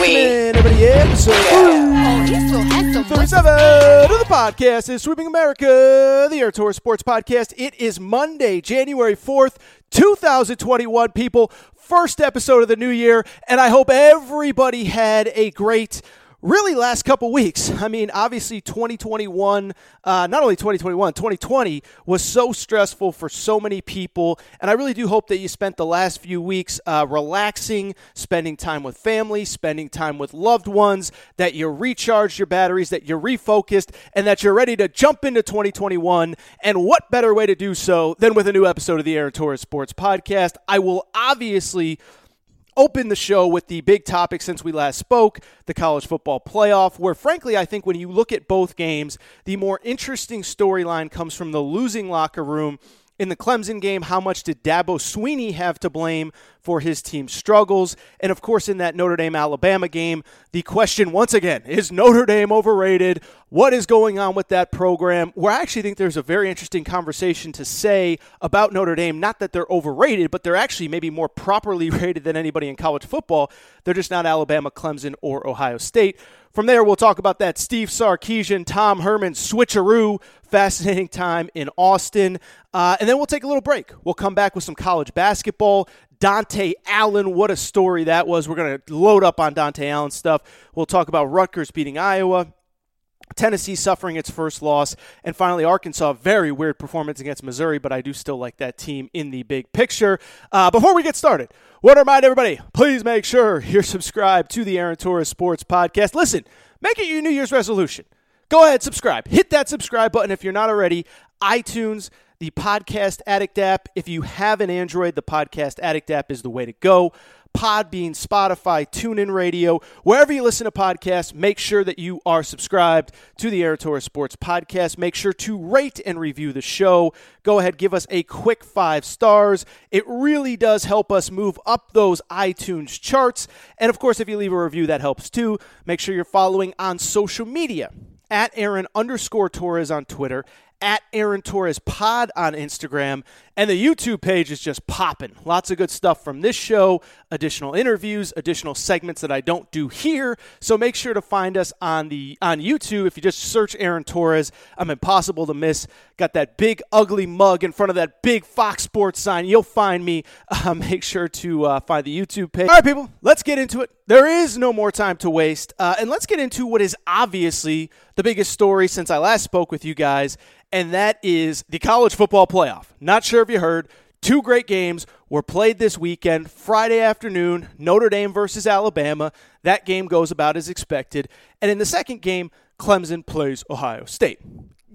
we everybody, episode Oh, he's so handsome. 37 of the podcast is Sweeping America, the Aaron Torres Sports Podcast. It is Monday, January 4th, 2021, people. First episode of the new year, and I hope everybody had a great really last couple weeks. I mean, obviously 2021, uh, not only 2021, 2020 was so stressful for so many people. And I really do hope that you spent the last few weeks uh, relaxing, spending time with family, spending time with loved ones, that you recharged your batteries, that you're refocused, and that you're ready to jump into 2021. And what better way to do so than with a new episode of the Aaron Torres Sports Podcast? I will obviously open the show with the big topic since we last spoke the college football playoff, where frankly, I think when you look at both games, the more interesting storyline comes from the losing locker room. In the Clemson game, how much did Dabo Swinney have to blame for his team's struggles? And of course, in that Notre Dame Alabama game, the question once again is Notre Dame overrated? What is going on with that program? Where I actually think there's a very interesting conversation to say about Notre Dame. Not that they're overrated, but they're actually maybe more properly rated than anybody in college football. They're just not Alabama, Clemson, or Ohio State. From there, we'll talk about that Steve Sarkisian, Tom Herman switcheroo. Fascinating time in Austin. Uh, and then we'll take a little break. We'll come back with some college basketball. Dante Allen, what a story that was. We're going to load up on Dante Allen stuff. We'll talk about Rutgers beating Iowa. Tennessee suffering its first loss. And finally, Arkansas, very weird performance against Missouri, but I do still like that team in the big picture. Uh, before we get started, want to remind everybody please make sure you're subscribed to the Aaron Torres Sports Podcast. Listen, make it your New Year's resolution. Go ahead, subscribe. Hit that subscribe button if you're not already. iTunes, the Podcast Addict app. If you have an Android, the Podcast Addict app is the way to go. Podbean, Spotify, TuneIn Radio, wherever you listen to podcasts, make sure that you are subscribed to the Aaron Sports Podcast. Make sure to rate and review the show. Go ahead, give us a quick five stars. It really does help us move up those iTunes charts. And of course, if you leave a review, that helps too. Make sure you're following on social media at Aaron underscore Torres on Twitter, at Aaron Torres Pod on Instagram, and the YouTube page is just popping. Lots of good stuff from this show, additional interviews, additional segments that I don't do here. So make sure to find us on the on YouTube. If you just search Aaron Torres, I'm impossible to miss. Got that big ugly mug in front of that big Fox Sports sign. You'll find me. Uh, make sure to uh, find the YouTube page. All right, people, let's get into it. There is no more time to waste, uh, and let's get into what is obviously the biggest story since I last spoke with you guys, and that is the college football playoff. Not sure if you heard, two great games were played this weekend. Friday afternoon, Notre Dame versus Alabama. That game goes about as expected. And in the second game, Clemson plays Ohio State.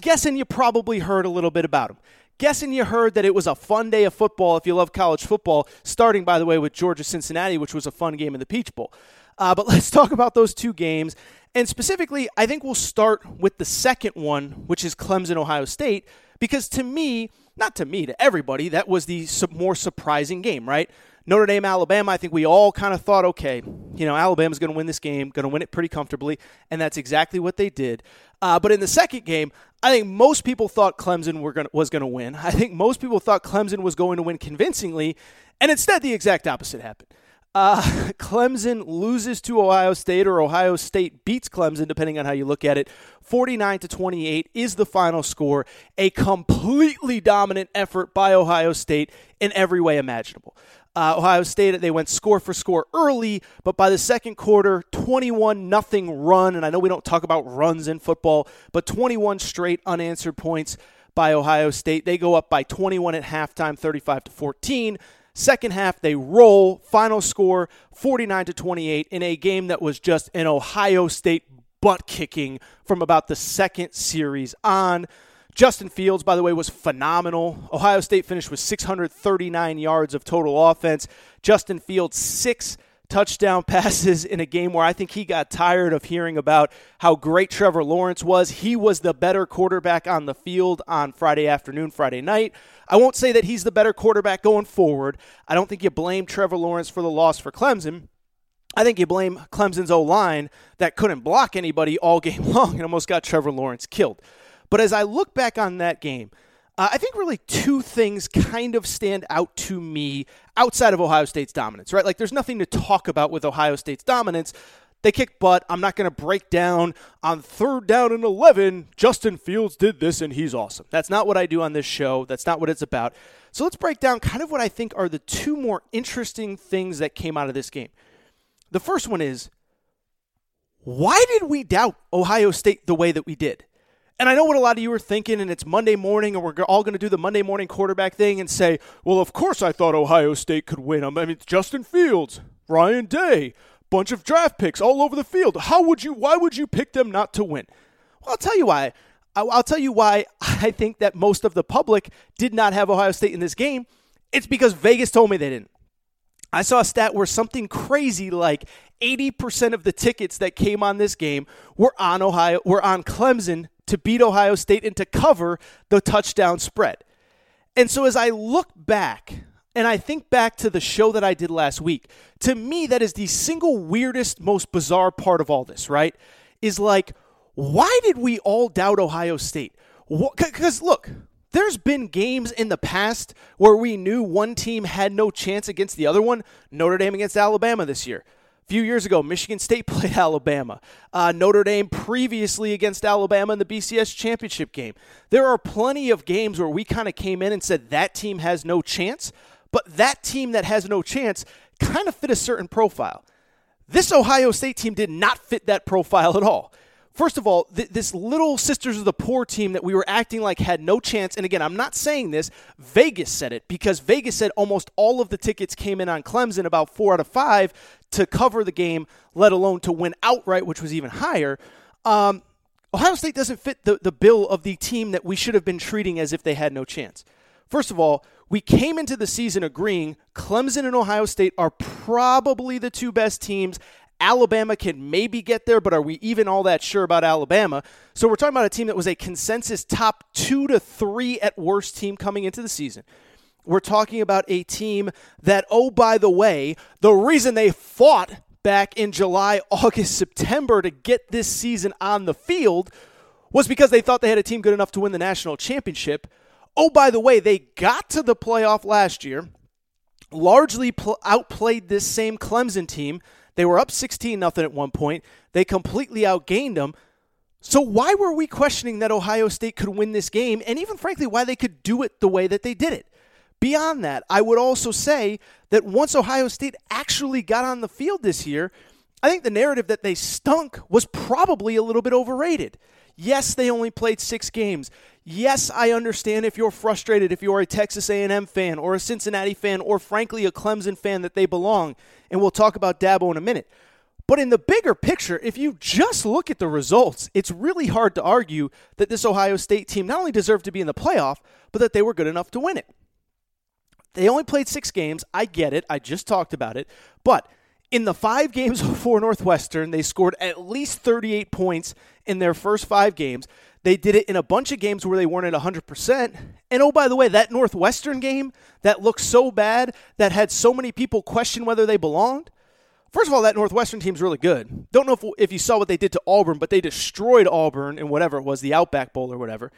Guessing you probably heard a little bit about them. Guessing you heard that it was a fun day of football if you love college football, starting, by the way, with Georgia Cincinnati, which was a fun game in the Peach Bowl. Uh, but let's talk about those two games. And specifically, I think we'll start with the second one, which is Clemson Ohio State, because to me, not to me, to everybody, that was the more surprising game, right? Notre Dame, Alabama, I think we all kind of thought, okay, you know, Alabama's going to win this game, going to win it pretty comfortably, and that's exactly what they did. Uh, but in the second game, I think most people thought Clemson were gonna, was going to win. I think most people thought Clemson was going to win convincingly, and instead the exact opposite happened. Uh, Clemson loses to Ohio State, or Ohio State beats Clemson, depending on how you look at it. 49 to 28 is the final score. A completely dominant effort by Ohio State in every way imaginable. Uh, Ohio State they went score for score early, but by the second quarter, 21 nothing run. And I know we don't talk about runs in football, but 21 straight unanswered points by Ohio State. They go up by 21 at halftime, 35 to 14. Second half, they roll. Final score 49 to 28 in a game that was just an Ohio State butt kicking from about the second series on. Justin Fields, by the way, was phenomenal. Ohio State finished with 639 yards of total offense. Justin Fields, six touchdown passes in a game where I think he got tired of hearing about how great Trevor Lawrence was. He was the better quarterback on the field on Friday afternoon, Friday night. I won't say that he's the better quarterback going forward. I don't think you blame Trevor Lawrence for the loss for Clemson. I think you blame Clemson's O line that couldn't block anybody all game long and almost got Trevor Lawrence killed. But as I look back on that game, uh, I think really two things kind of stand out to me outside of Ohio State's dominance, right? Like there's nothing to talk about with Ohio State's dominance. They kick butt. I'm not going to break down on third down and 11. Justin Fields did this and he's awesome. That's not what I do on this show. That's not what it's about. So let's break down kind of what I think are the two more interesting things that came out of this game. The first one is why did we doubt Ohio State the way that we did? And I know what a lot of you are thinking, and it's Monday morning, and we're all going to do the Monday morning quarterback thing and say, well, of course I thought Ohio State could win. I mean, it's Justin Fields, Ryan Day, bunch of draft picks all over the field. How would you, why would you pick them not to win? Well, I'll tell you why. I'll tell you why I think that most of the public did not have Ohio State in this game. It's because Vegas told me they didn't. I saw a stat where something crazy like 80% of the tickets that came on this game were on Ohio were on Clemson to beat Ohio State and to cover the touchdown spread. And so as I look back and I think back to the show that I did last week, to me, that is the single weirdest, most bizarre part of all this, right? Is like, why did we all doubt Ohio State? Because look, there's been games in the past where we knew one team had no chance against the other one. Notre Dame against Alabama this year few years ago, Michigan State played Alabama. Uh, Notre Dame previously against Alabama in the BCS championship game. There are plenty of games where we kind of came in and said that team has no chance, but that team that has no chance kind of fit a certain profile. This Ohio State team did not fit that profile at all. First of all, th- this little Sisters of the Poor team that we were acting like had no chance, and again, I'm not saying this, Vegas said it because Vegas said almost all of the tickets came in on Clemson, about four out of five, to cover the game, let alone to win outright, which was even higher. Um, Ohio State doesn't fit the, the bill of the team that we should have been treating as if they had no chance. First of all, we came into the season agreeing Clemson and Ohio State are probably the two best teams Alabama can maybe get there, but are we even all that sure about Alabama? So we're talking about a team that was a consensus top two to three at worst team coming into the season. We're talking about a team that, oh, by the way, the reason they fought back in July, August, September to get this season on the field was because they thought they had a team good enough to win the national championship. Oh, by the way, they got to the playoff last year, largely pl- outplayed this same Clemson team they were up 16 nothing at one point. They completely outgained them. So why were we questioning that Ohio State could win this game and even frankly why they could do it the way that they did it? Beyond that, I would also say that once Ohio State actually got on the field this year, I think the narrative that they stunk was probably a little bit overrated. Yes, they only played 6 games. Yes, I understand if you're frustrated if you're a Texas A&M fan or a Cincinnati fan or frankly a Clemson fan that they belong, and we'll talk about Dabo in a minute. But in the bigger picture, if you just look at the results, it's really hard to argue that this Ohio State team not only deserved to be in the playoff, but that they were good enough to win it. They only played 6 games. I get it. I just talked about it. But in the 5 games for Northwestern, they scored at least 38 points in their first 5 games. They did it in a bunch of games where they weren't at 100%. And oh, by the way, that Northwestern game that looked so bad, that had so many people question whether they belonged, First of all, that Northwestern team's really good. Don't know if, if you saw what they did to Auburn, but they destroyed Auburn in whatever it was, the Outback Bowl or whatever.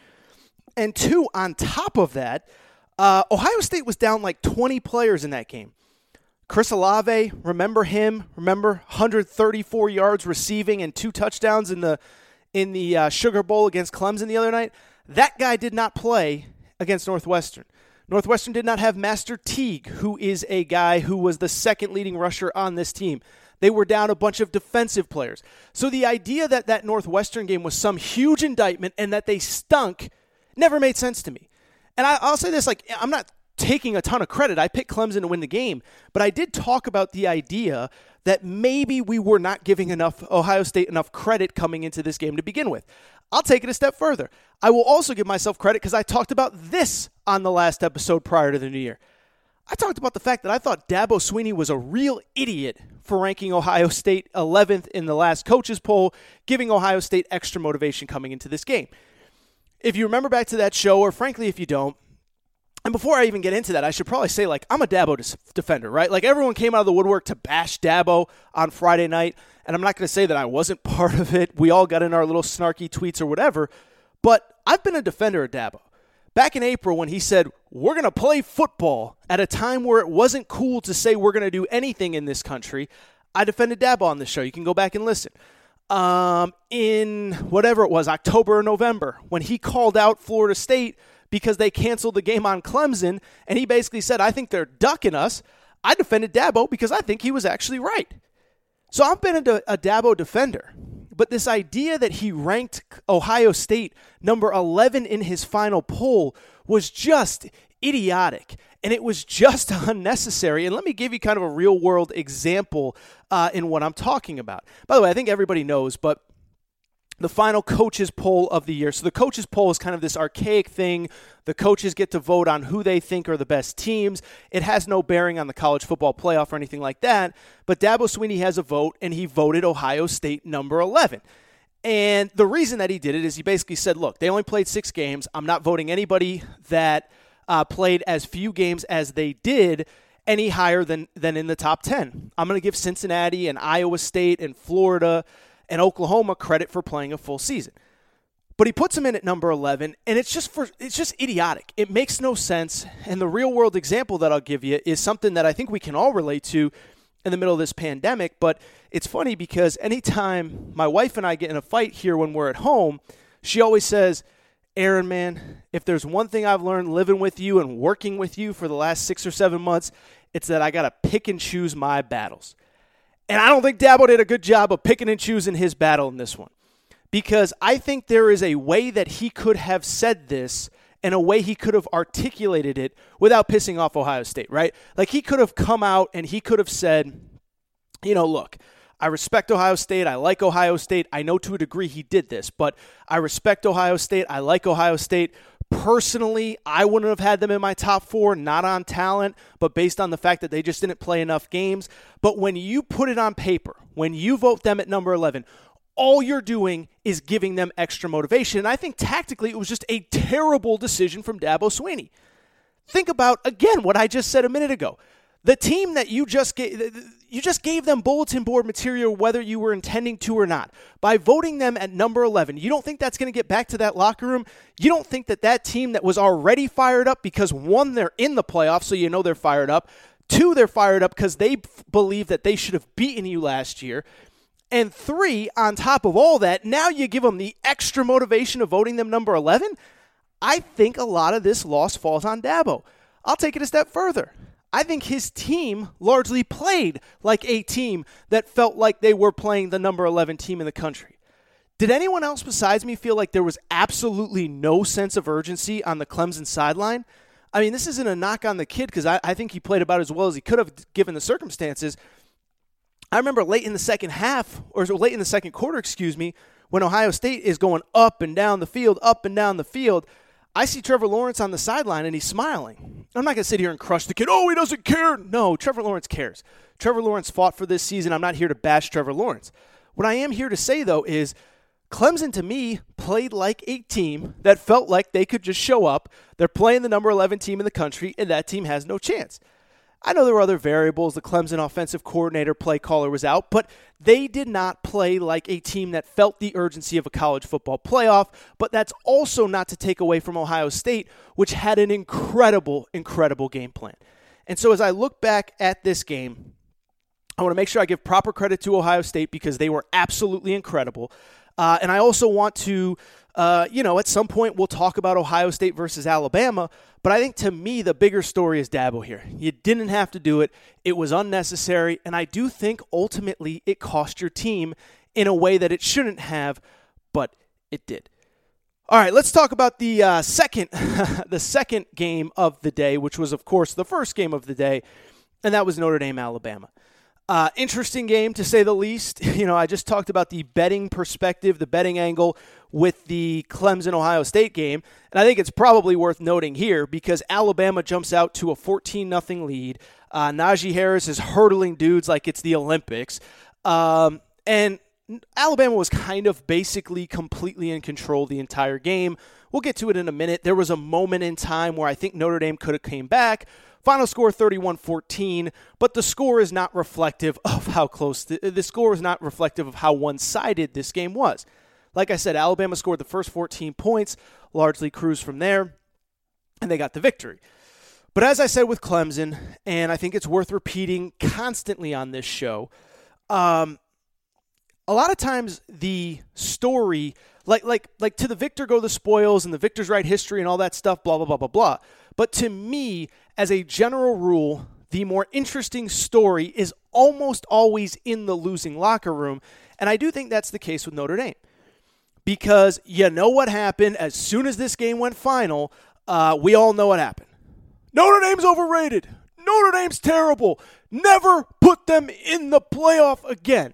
And two, on top of that, uh, Ohio State was down like 20 players in that game. Chris Olave, remember him? Remember 134 yards receiving and two touchdowns in the in the uh, Sugar Bowl against Clemson the other night. That guy did not play against Northwestern. Northwestern did not have Master Teague, who is a guy who was the second leading rusher on this team. They were down a bunch of defensive players. So the idea that that Northwestern game was some huge indictment and that they stunk never made sense to me. And I, will say this like, I'm not taking a ton of credit. I picked Clemson to win the game, but I did talk about the idea that maybe we were not giving enough Ohio State enough credit coming into this game to begin with. I'll take it a step further. I will also give myself credit because I talked about this on the last episode prior to the new year. I talked about the fact that I thought Dabo Swinney was a real idiot for ranking Ohio State 11th in the last coaches poll, giving Ohio State extra motivation coming into this game. If you remember back to that show, or frankly, if you don't, and before I even get into that, I should probably say, like, I'm a Dabo defender, right? Like, everyone came out of the woodwork to bash Dabo on Friday night, and I'm not going to say that I wasn't part of it. We all got in our little snarky tweets or whatever, but I've been a defender of Dabo. Back in April, when he said, We're going to play football at a time where it wasn't cool to say we're going to do anything in this country, I defended Dabo on the show. You can go back and listen. Um, in whatever it was, October or November, when he called out Florida State because they canceled the game on Clemson, and he basically said, I think they're ducking us. I defended Dabo because I think he was actually right. So I've been a, Dabo defender. But this idea that he ranked Ohio State number 11 in his final poll was just idiotic and it was just unnecessary. And let me give you kind of a real world example uh, in what I'm talking about. By the way, I think everybody knows, but the final coaches poll of the year. So the coaches poll is kind of this archaic thing. The coaches get to vote on who they think are the best teams. It has no bearing on the college football playoff or anything like that. But Dabo Swinney has a vote, and he voted Ohio State number 11. And the reason that he did it is he basically said, look, they only played six games. I'm not voting anybody that uh, played as few games as they did any higher than, than in the top 10. I'm going to give Cincinnati and Iowa State and Florida – and Oklahoma credit for playing a full season. But he puts him in at number 11 and it's just for it's just idiotic. It makes no sense and the real world example that I'll give you is something that I think we can all relate to in the middle of this pandemic, but it's funny because anytime my wife and I get in a fight here when we're at home, she always says, Aaron, man, if there's one thing I've learned living with you and working with you for the last six or seven months, it's that I got to pick and choose my battles. And I don't think Dabo did a good job of picking and choosing his battle in this one. Because I think there is a way that he could have said this and a way he could have articulated it without pissing off Ohio State, right? Like he could have come out and he could have said, you know, look, I respect Ohio State. I like Ohio State. I know to a degree he did this, but I respect Ohio State. I like Ohio State. Personally, I wouldn't have had them in my top four, not on talent, but based on the fact that they just didn't play enough games. But when you put it on paper, when you vote them at number 11, all you're doing is giving them extra motivation. And I think tactically it was just a terrible decision from Dabo Swinney. Think about, again, what I just said a minute ago. The team that you just gave, you just gave them bulletin board material whether you were intending to or not. By voting them at number 11, you don't think that's going to get back to that locker room? You don't think that that team that was already fired up because one, they're in the playoffs, so you know they're fired up. Two, they're fired up because they believe that they should have beaten you last year. And three, on top of all that, now you give them the extra motivation of voting them number 11. I think a lot of this loss falls on Dabo. I'll take it a step further. I think his team largely played like a team that felt like they were playing the number 11 team in the country. Did anyone else besides me feel like there was absolutely no sense of urgency on the Clemson sideline? I mean, this isn't a knock on the kid because I, I think he played about as well as he could have given the circumstances. I remember late in the second half, or late in the second quarter, excuse me, when Ohio State is going up and down the field, up and down the field. I see Trevor Lawrence on the sideline and he's smiling. I'm not going to sit here and crush the kid. Oh, he doesn't care. No, Trevor Lawrence cares. Trevor Lawrence fought for this season. I'm not here to bash Trevor Lawrence. What I am here to say, though, is Clemson to me played like a team that felt like they could just show up. They're playing the number 11 team in the country, and that team has no chance. I know there were other variables. The Clemson offensive coordinator, play caller was out, but they did not play like a team that felt the urgency of a college football playoff. But that's also not to take away from Ohio State, which had an incredible, incredible game plan. And so as I look back at this game, I want to make sure I give proper credit to Ohio State because they were absolutely incredible. Uh, and I also want to, uh, you know, at some point we'll talk about Ohio State versus Alabama. But I think to me, the bigger story is Dabo here. You didn't have to do it, it was unnecessary. And I do think ultimately it cost your team in a way that it shouldn't have, but it did. All right, let's talk about the uh, second, the second game of the day, which was, of course, the first game of the day, and that was Notre Dame, Alabama. Uh, interesting game to say the least. You know, I just talked about the betting perspective, the betting angle with the Clemson Ohio State game, and I think it's probably worth noting here because Alabama jumps out to a 14 0 lead. Uh, Najee Harris is hurdling dudes like it's the Olympics, um, and Alabama was kind of basically completely in control the entire game. We'll get to it in a minute. There was a moment in time where I think Notre Dame could have came back, Final score 31 14, but the score is not reflective of how close the, the score is not reflective of how one sided this game was. Like I said, Alabama scored the first 14 points, largely cruised from there, and they got the victory. But as I said with Clemson, and I think it's worth repeating constantly on this show, um, a lot of times the story, like like like to the victor go the spoils, and the victor's right history, and all that stuff, blah blah blah blah blah. But to me, as a general rule, the more interesting story is almost always in the losing locker room. And I do think that's the case with Notre Dame. Because you know what happened as soon as this game went final, uh, we all know what happened. Notre Dame's overrated. Notre Dame's terrible. Never put them in the playoff again.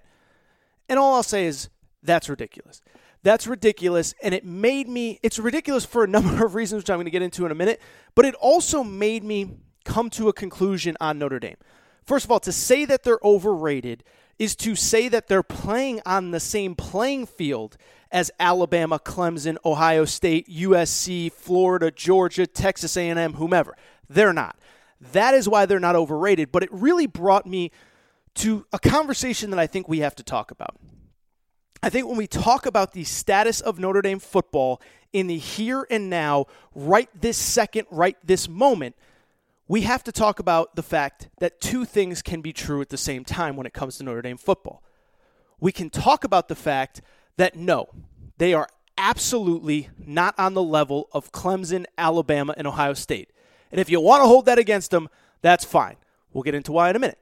And all I'll say is that's ridiculous. That's ridiculous. And it made me, it's ridiculous for a number of reasons, which I'm going to get into in a minute, but it also made me come to a conclusion on Notre Dame. First of all, to say that they're overrated is to say that they're playing on the same playing field as Alabama, Clemson, Ohio State, USC, Florida, Georgia, Texas A&M, whomever. They're not. That is why they're not overrated, but it really brought me to a conversation that I think we have to talk about. I think when we talk about the status of Notre Dame football in the here and now, right this second, right this moment, we have to talk about the fact that two things can be true at the same time when it comes to Notre Dame football. We can talk about the fact that no, they are absolutely not on the level of Clemson, Alabama, and Ohio State. And if you want to hold that against them, that's fine. We'll get into why in a minute.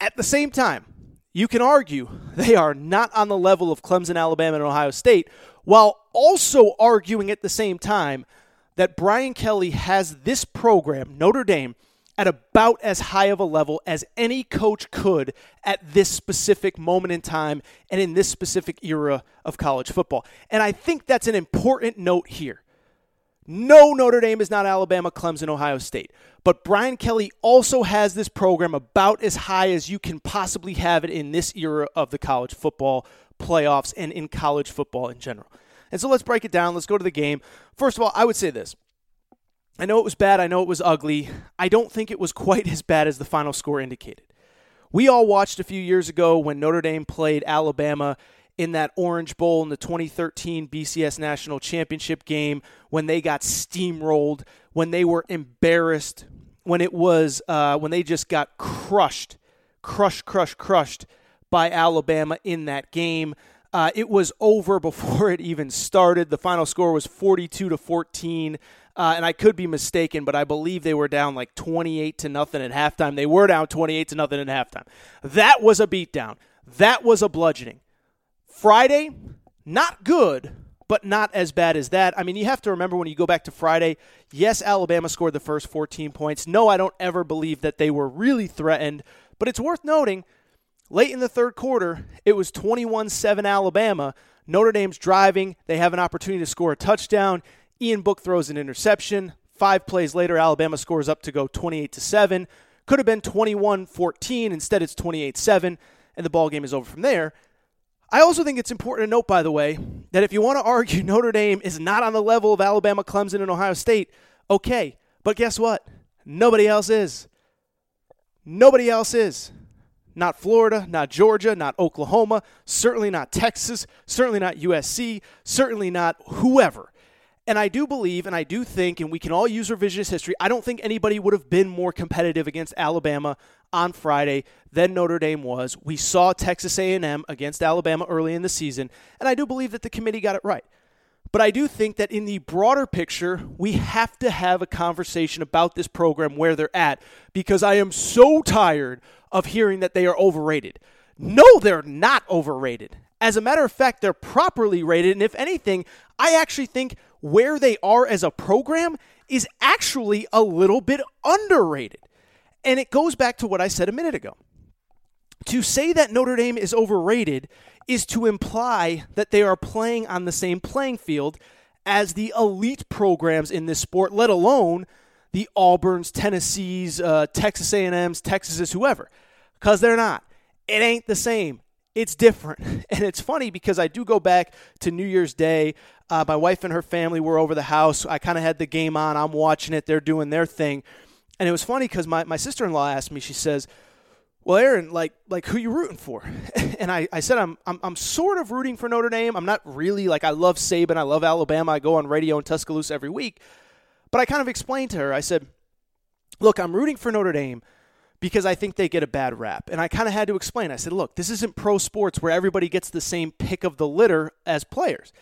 At the same time, you can argue they are not on the level of Clemson, Alabama, and Ohio State, while also arguing at the same time that Brian Kelly has this program, Notre Dame, at about as high of a level as any coach could at this specific moment in time and in this specific era of college football. And I think that's an important note here. No, Notre Dame is not Alabama, Clemson, Ohio State. But Brian Kelly also has this program about as high as you can possibly have it in this era of the college football playoffs and in college football in general. And so let's break it down. Let's go to the game. First of all, I would say this. I know it was bad. I know it was ugly. I don't think it was quite as bad as the final score indicated. We all watched a few years ago when Notre Dame played Alabama in that Orange Bowl in the 2013 BCS National Championship game when they got steamrolled, when they were embarrassed, when it was uh, when they just got crushed, crushed, crushed, crushed by Alabama in that game. Uh, it was over before it even started. The final score was 42 to 14. Uh, and I could be mistaken, but I believe they were down like 28 to nothing at halftime. They were down 28 to nothing at halftime. That was a beatdown. That was a bludgeoning. Friday, not good, but not as bad as that. I mean, you have to remember when you go back to Friday, yes, Alabama scored the first 14 points. No, I don't ever believe that they were really threatened, but it's worth noting late in the third quarter, it was 21 7 Alabama. Notre Dame's driving. They have an opportunity to score a touchdown. Ian Book throws an interception. Five plays later, Alabama scores up to go 28 to 7. Could have been 21 14. Instead, it's 28 7, and the ball game is over from there. I also think it's important to note, by the way, that if you want to argue Notre Dame is not on the level of Alabama, Clemson, and Ohio State, okay. But guess what? Nobody else is. Nobody else is. Not Florida, not Georgia, not Oklahoma, certainly not Texas, certainly not USC, certainly not whoever. And I do believe and I do think, and we can all use revisionist history, I don't think anybody would have been more competitive against Alabama on Friday than Notre Dame was. We saw Texas A&M against Alabama early in the season, and I do believe that the committee got it right. But I do think that in the broader picture, we have to have a conversation about this program where they're at because I am so tired of hearing that they are overrated. No, they're not overrated. As a matter of fact, they're properly rated. And if anything, I actually think where they are as a program is actually a little bit underrated. And it goes back to what I said a minute ago. To say that Notre Dame is overrated is to imply that they are playing on the same playing field as the elite programs in this sport, let alone the Auburns, Tennessees, uh, Texas A&M's, Texas's, whoever, because they're not. It ain't the same. It's different, and it's funny because I do go back to New Year's Day. Uh, my wife and her family were over the house. I kind of had the game on. I'm watching it. They're doing their thing, and it was funny because my, my sister in law asked me. She says, well, Aaron, like like who you rooting for? And I, I said I'm, I'm I'm sort of rooting for Notre Dame. I'm not really like I love Saban, I love Alabama. I go on radio in Tuscaloosa every week. But I kind of explained to her, I said, Look, I'm rooting for Notre Dame because I think they get a bad rap. And I kind of had to explain. I said, look, this isn't pro sports where everybody gets the same pick of the litter as players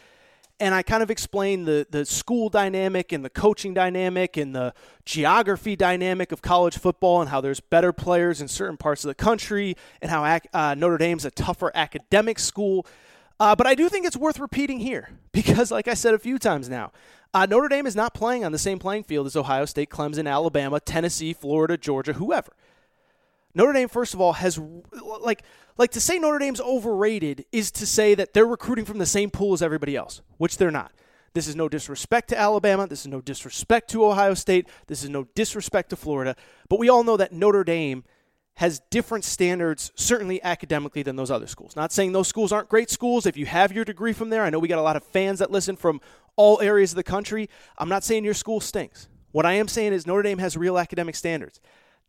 and I kind of explained the the school dynamic and the coaching dynamic and the geography dynamic of college football and how there's better players in certain parts of the country and how uh, Notre Dame's a tougher academic school. Uh, but I do think it's worth repeating here because, like I said a few times now, uh, Notre Dame is not playing on the same playing field as Ohio State, Clemson, Alabama, Tennessee, Florida, Georgia, whoever. Notre Dame, first of all, has like like to say Notre Dame's overrated is to say that they're recruiting from the same pool as everybody else, which they're not. This is no disrespect to Alabama. This is no disrespect to Ohio State. This is no disrespect to Florida. But we all know that Notre Dame has different standards, certainly academically, than those other schools. Not saying those schools aren't great schools. If you have your degree from there, I know we got a lot of fans that listen from all areas of the country. I'm not saying your school stinks. What I am saying is Notre Dame has real academic standards.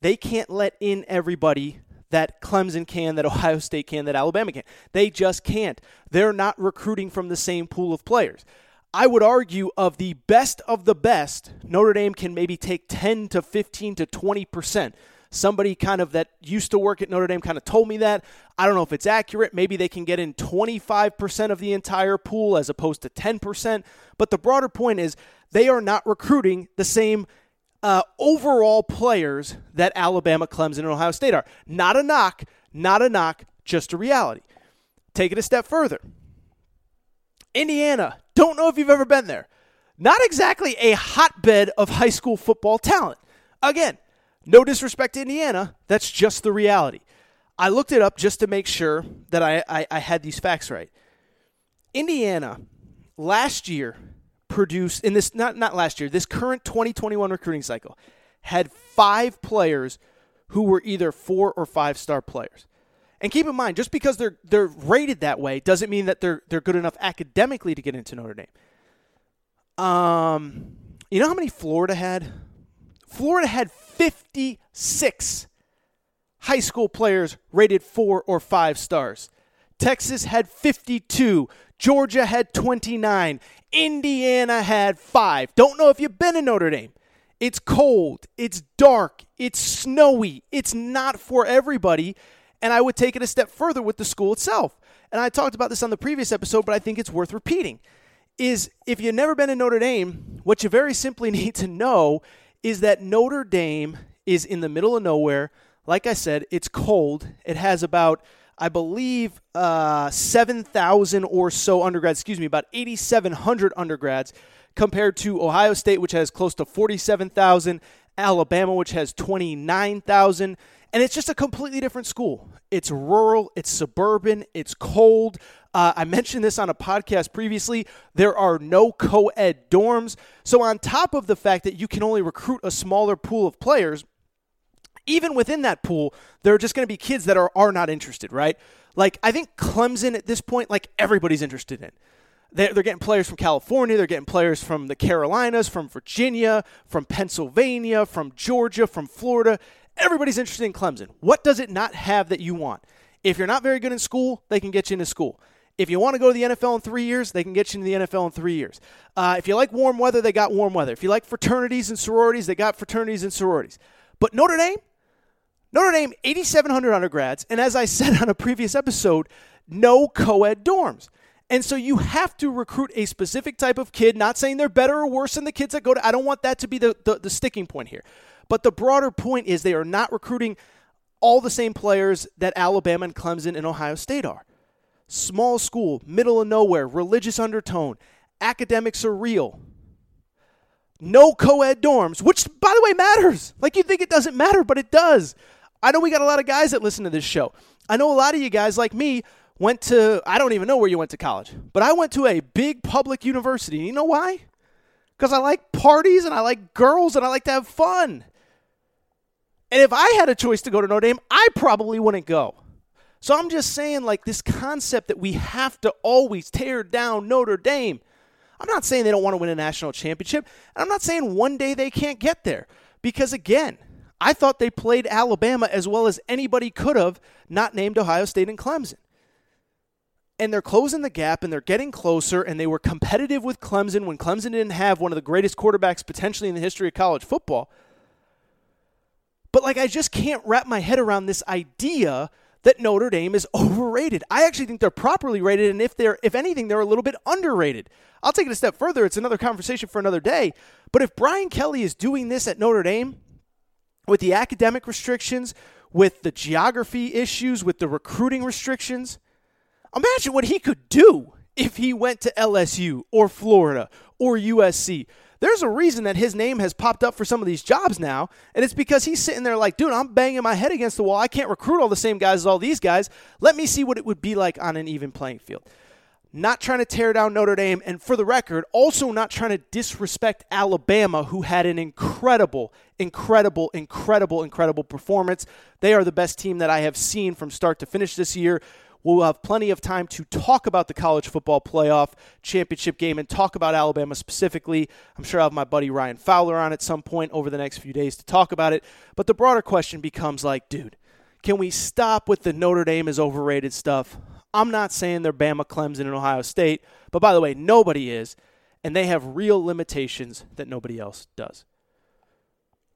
They can't let in everybody that Clemson can, that Ohio State can, that Alabama can. They just can't. They're not recruiting from the same pool of players. I would argue of the best of the best, Notre Dame can maybe take 10 to 15 to 20%. Somebody kind of that used to work at Notre Dame kind of told me that. I don't know if it's accurate. Maybe they can get in 25% of the entire pool as opposed to 10%. But the broader point is they are not recruiting the same uh, overall players that Alabama, Clemson, and Ohio State are. Not a knock, not a knock, just a reality. Take it a step further. Indiana, don't know if you've ever been there. Not exactly a hotbed of high school football talent. Again, no disrespect to Indiana, that's just the reality. I looked it up just to make sure that I, I, I had these facts right. Indiana, last year, produced in this not not last year, this current 2021 recruiting cycle had five players who were either four or five star players. And keep in mind, just because they're they're rated that way doesn't mean that they're they're good enough academically to get into Notre Dame. Um, you know how many Florida had? Florida had 56 high school players rated four or five stars. Texas had 52. Georgia had 29. Indiana had five. Don't know if you've been in Notre Dame. It's cold, it's dark, it's snowy, it's not for everybody. And I would take it a step further with the school itself. And I talked about this on the previous episode, but I think it's worth repeating. Is if you've never been in Notre Dame, what you very simply need to know is that Notre Dame is in the middle of nowhere. Like I said, it's cold. It has about I believe, uh, 7,000 or so undergrads, excuse me, about 8,700 undergrads, compared to Ohio State, which has close to 47,000, Alabama, which has 29,000. And it's just a completely different school. It's rural, it's suburban, it's cold. Uh, I mentioned this on a podcast previously. There are no co ed dorms. So, on top of the fact that you can only recruit a smaller pool of players, even within that pool, there are just going to be kids that are, are not interested, right? Like, I think Clemson at this point, like, everybody's interested in. They're, they're getting players from California, they're getting players from the Carolinas, from Virginia, from Pennsylvania, from Georgia, from Florida. Everybody's interested in Clemson. What does it not have that you want? If you're not very good in school, they can get you into school. If you want to go to the NFL in three years, they can get you into the NFL in three years. Uh, if you like warm weather, they got warm weather. If you like fraternities and sororities, they got fraternities and sororities. But Notre Dame, Notre Dame, 8,700 undergrads, and as I said on a previous episode, no co ed dorms. And so you have to recruit a specific type of kid, not saying they're better or worse than the kids that go to, I don't want that to be the, the, the sticking point here. But the broader point is they are not recruiting all the same players that Alabama and Clemson and Ohio State are. Small school, middle of nowhere, religious undertone, academics are real. No co ed dorms, which, by the way, matters. Like you think it doesn't matter, but it does. I know we got a lot of guys that listen to this show. I know a lot of you guys like me went to, I don't even know where you went to college, but I went to a big public university. You know why? Because I like parties and I like girls and I like to have fun. And if I had a choice to go to Notre Dame, I probably wouldn't go. So I'm just saying, like, this concept that we have to always tear down Notre Dame. I'm not saying they don't want to win a national championship. And I'm not saying one day they can't get there. Because again, I thought they played Alabama as well as anybody could have, not named Ohio State and Clemson and they're closing the gap and they're getting closer and they were competitive with Clemson when Clemson didn't have one of the greatest quarterbacks potentially in the history of college football. But like I just can't wrap my head around this idea that Notre Dame is overrated. I actually think they're properly rated and if they're if anything they're a little bit underrated. I'll take it a step further. It's another conversation for another day. But if Brian Kelly is doing this at Notre Dame with the academic restrictions, with the geography issues, with the recruiting restrictions, Imagine what he could do if he went to LSU or Florida or USC. There's a reason that his name has popped up for some of these jobs now, and it's because he's sitting there like, dude, I'm banging my head against the wall. I can't recruit all the same guys as all these guys. Let me see what it would be like on an even playing field. Not trying to tear down Notre Dame, and for the record, also not trying to disrespect Alabama, who had an incredible, incredible, incredible, incredible performance. They are the best team that I have seen from start to finish this year. We'll have plenty of time to talk about the college football playoff championship game and talk about Alabama specifically. I'm sure I'll have my buddy Ryan Fowler on at some point over the next few days to talk about it. But the broader question becomes like, dude, can we stop with the Notre Dame is overrated stuff? I'm not saying they're Bama, Clemson, and Ohio State, but by the way, nobody is, and they have real limitations that nobody else does.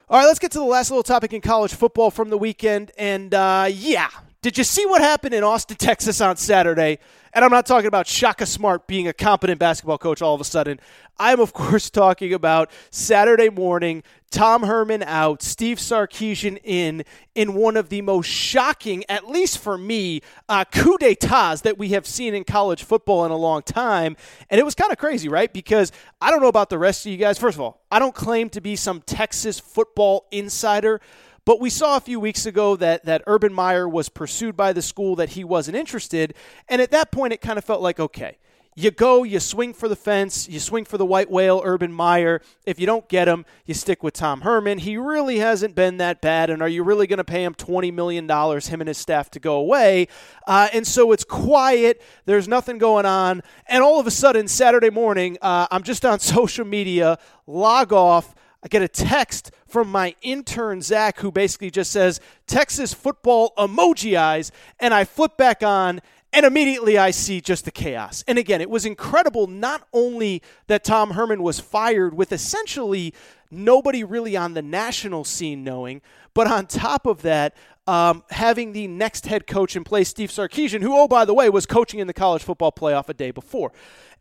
All right, let's get to the last little topic in college football from the weekend. And uh, yeah, did you see what happened in Austin, Texas on Saturday? And I'm not talking about Shaka Smart being a competent basketball coach all of a sudden. I'm, of course, talking about Saturday morning, Tom Herman out, Steve Sarkisian in, in one of the most shocking, at least for me, uh, coup d'etats that we have seen in college football in a long time. And it was kind of crazy, right? Because I don't know about the rest of you guys. First of all, I don't claim to be some Texas football insider. But we saw a few weeks ago that, that Urban Meyer was pursued by the school that he wasn't interested. And at that point, it kind of felt like, okay, you go, you swing for the fence, you swing for the white whale, Urban Meyer. If you don't get him, you stick with Tom Herman. He really hasn't been that bad. And are you really going to pay him $20 million, him and his staff, to go away? Uh, and so it's quiet. There's nothing going on. And all of a sudden, Saturday morning, uh, I'm just on social media, log off. I get a text from my intern, Zach, who basically just says, Texas football emoji eyes. And I flip back on, and immediately I see just the chaos. And again, it was incredible not only that Tom Herman was fired with essentially nobody really on the national scene knowing, but on top of that, um, having the next head coach in place, Steve Sarkisian, who, oh, by the way, was coaching in the college football playoff a day before.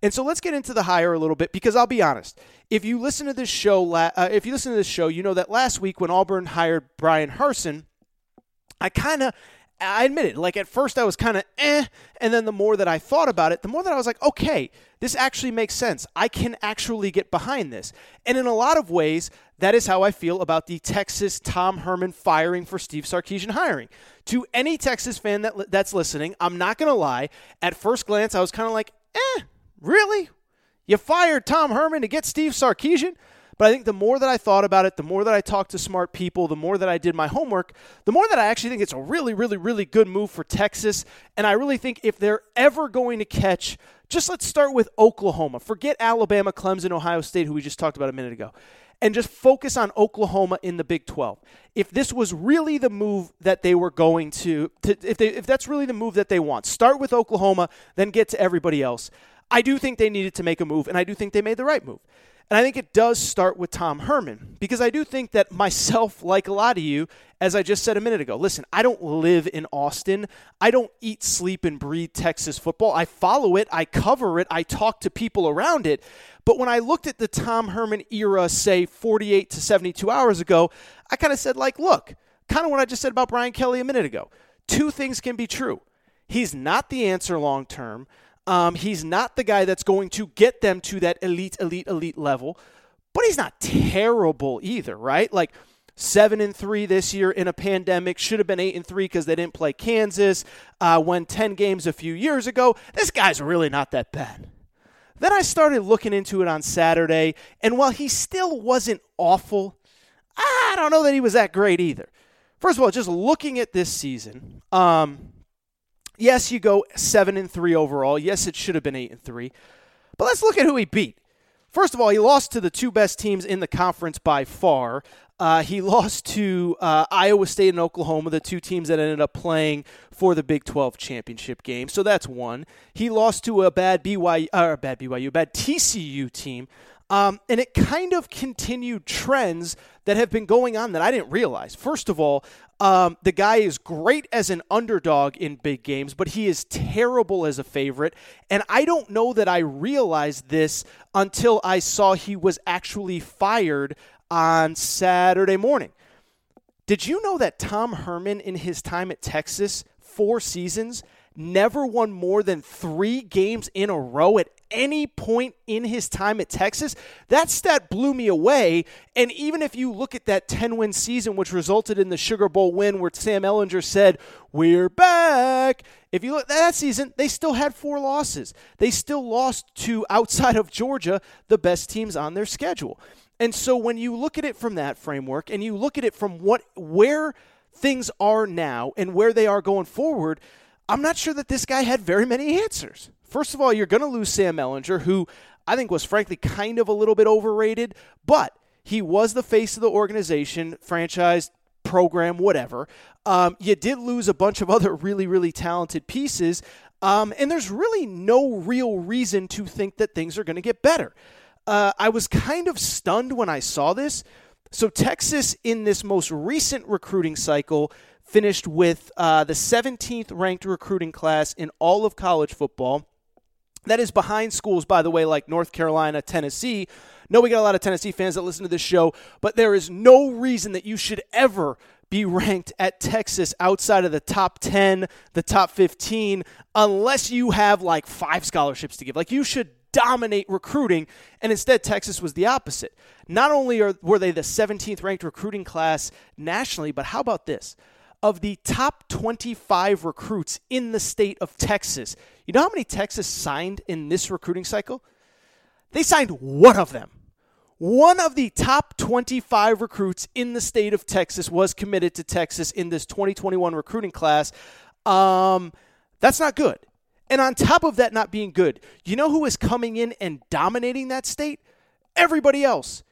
And so let's get into the hire a little bit because I'll be honest. If you listen to this show, uh, if you listen to this show, you know that last week when Auburn hired Bryan Harsin, I kind of I admit it. Like at first, I was kind of eh, and then the more that I thought about it, the more that I was like, okay, this actually makes sense. I can actually get behind this. And in a lot of ways, that is how I feel about the Texas Tom Herman firing for Steve Sarkisian hiring. To any Texas fan that that's listening, I'm not to lie. At first glance, I was kind of like, eh, Really? You fired Tom Herman to get Steve Sarkisian? But I think the more that I thought about it, the more that I talked to smart people, the more that I did my homework, the more that I actually think it's a really, really, really good move for Texas. And I really think if they're ever going to catch, just let's start with Oklahoma. Forget Alabama, Clemson, Ohio State, who we just talked about a minute ago and just focus on Oklahoma in the Big 12. If this was really the move that they were going to, to if they if that's really the move that they want, start with Oklahoma, then get to everybody else. I do think they needed to make a move, and I do think they made the right move. And I think it does start with Tom Herman because I do think that myself, like a lot of you, as I just said a minute ago, listen, I don't live in Austin. I don't eat, sleep, and breathe Texas football. I follow it, I cover it, I talk to people around it. But when I looked at the Tom Herman era, say 48 to 72 hours ago, I kind of said, like, look, kind of what I just said about Brian Kelly a minute ago. Two things can be true. He's not the answer long term. Um, he's not the guy that's going to get them to that elite, elite, elite level, but he's not terrible either, right? Like seven and three this year in a pandemic should have been eight and three because they didn't play Kansas. Uh, won ten games a few years ago. This guy's really not that bad. Then I started looking into it on Saturday, and while he still wasn't awful, I don't know that he was that great either. First of all, just looking at this season, um, Yes, you go seven and three overall. Yes, it should have been eight and three. But let's look at who he beat. First of all, he lost to the two best teams in the conference by far. Uh, he lost to uh, Iowa State and Oklahoma, the two teams that ended up playing for the Big 12 championship game. So that's one. He lost to a bad BYU, uh, bad BYU, a bad TCU team. Um, and it kind of continued trends that have been going on that I didn't realize. First of all, um, the guy is great as an underdog in big games, but he is terrible as a favorite. And I don't know that I realized this until I saw he was actually fired on Saturday morning. Did you know that Tom Herman, in his time at Texas, four seasons, never won more than three games in a row at any point in his time at Texas. That stat blew me away. And even if you look at that 10 win season, which resulted in the Sugar Bowl win where Sam Ehlinger said, We're back. If you look at that season, they still had four losses. They still lost to, outside of Georgia, the best teams on their schedule. And so when you look at it from that framework and you look at it from what where things are now and where they are going forward, I'm not sure that this guy had very many answers. First of all, you're going to lose Sam Ehlinger, who I think was frankly kind of a little bit overrated, but he was the face of the organization, franchise, program, whatever. Um, you did lose a bunch of other really, really talented pieces, um, and there's really no real reason to think that things are going to get better. Uh, I was kind of stunned when I saw this. So, Texas, in this most recent recruiting cycle, finished with uh, the 17th ranked recruiting class in all of college football. That is behind schools, by the way, like North Carolina, Tennessee. No, we got a lot of Tennessee fans that listen to this show, but there is no reason that you should ever be ranked at Texas outside of the top 10, the top 15, unless you have like five scholarships to give. Like you should dominate recruiting, and instead Texas was the opposite. Not only are, were they the 17th ranked recruiting class nationally, but how about this? of the top 25 recruits in the state of Texas. You know how many Texas signed in this recruiting cycle? They signed one of them. One of the top 25 recruits in the state of Texas was committed to Texas in this 2021 recruiting class. Um, that's not good. And on top of that not being good, you know who is coming in and dominating that state? Everybody else.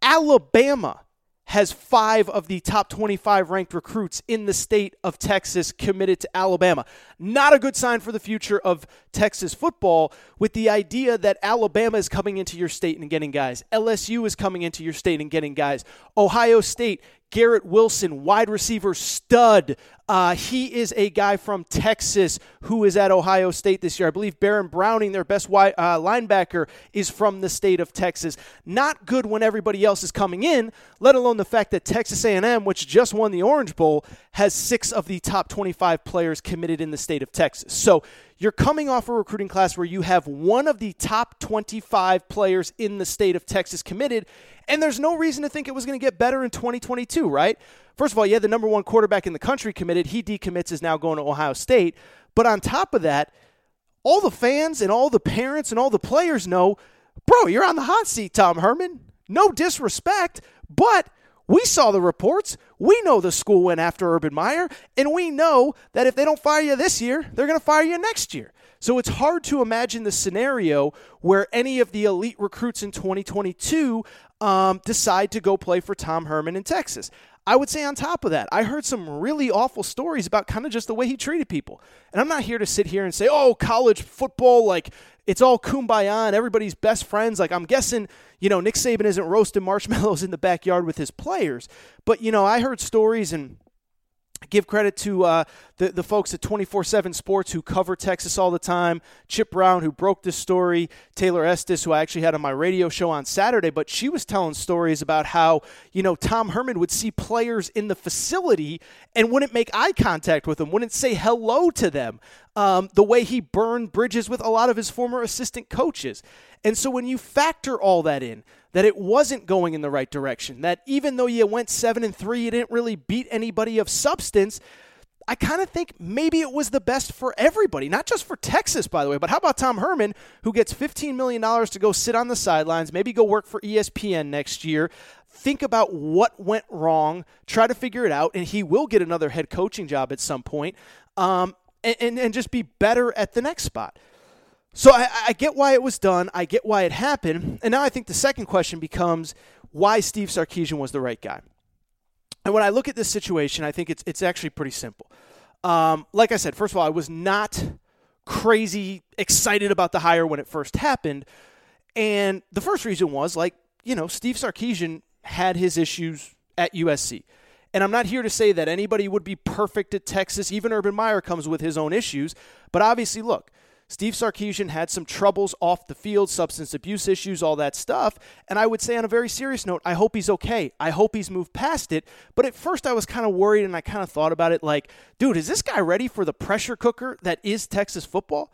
Alabama has five of the top 25 ranked recruits in the state of Texas committed to Alabama. Not a good sign for the future of Texas football with the idea that Alabama is coming into your state and getting guys. LSU is coming into your state and getting guys. Ohio State Garrett Wilson, wide receiver stud. Uh, he is a guy from Texas who is at Ohio State this year. I believe Baron Browning, their best wide, uh, linebacker, is from the state of Texas. Not good when everybody else is coming in, let alone the fact that Texas A&M, which just won the Orange Bowl, has six of the top 25 players committed in the state of Texas. So you're coming off a recruiting class where you have one of the top 25 players in the state of Texas committed, and there's no reason to think it was going to get better in 2022, right? First of all, you had the number one quarterback in the country committed. He decommits, is now going to Ohio State. But on top of that, all the fans and all the parents and all the players know, bro, you're on the hot seat, Tom Herman. No disrespect, but we saw the reports. We know the school went after Urban Meyer, and we know that if they don't fire you this year, they're going to fire you next year. So it's hard to imagine the scenario where any of the elite recruits in 2022 um, decide to go play for Tom Herman in Texas. I would say on top of that, I heard some really awful stories about kind of just the way he treated people. And I'm not here to sit here and say, oh, college football, like it's all kumbaya and everybody's best friends. Like I'm guessing, you know, Nick Saban isn't roasting marshmallows in the backyard with his players. But, you know, I heard stories and give credit to uh, the, the folks at 24-7 sports who cover texas all the time chip brown who broke this story taylor estes who i actually had on my radio show on saturday but she was telling stories about how you know tom herman would see players in the facility and wouldn't make eye contact with them wouldn't say hello to them um, the way he burned bridges with a lot of his former assistant coaches and so when you factor all that in that it wasn't going in the right direction, that even though you went 7 and 3, you didn't really beat anybody of substance. I kind of think maybe it was the best for everybody, not just for Texas, by the way, but how about Tom Herman, who gets $15 million to go sit on the sidelines, maybe go work for ESPN next year? Think about what went wrong, try to figure it out, and he will get another head coaching job at some point, um, and, and, and just be better at the next spot. So I, I, get why it was done. I get why it happened. And now I think the second question becomes why Steve Sarkisian was the right guy. And when I look at this situation, I think it's it's actually pretty simple. Um, like I said, first of all, I was not crazy excited about the hire when it first happened. And the first reason was like, you know, Steve Sarkisian had his issues at USC. And I'm not here to say that anybody would be perfect at Texas. Even Urban Meyer comes with his own issues. But obviously, look, Steve Sarkisian had some troubles off the field, substance abuse issues, all that stuff. And I would say, on a very serious note, I hope he's okay. I hope he's moved past it. But at first, I was kind of worried and I kind of thought about it like, dude, is this guy ready for the pressure cooker that is Texas football?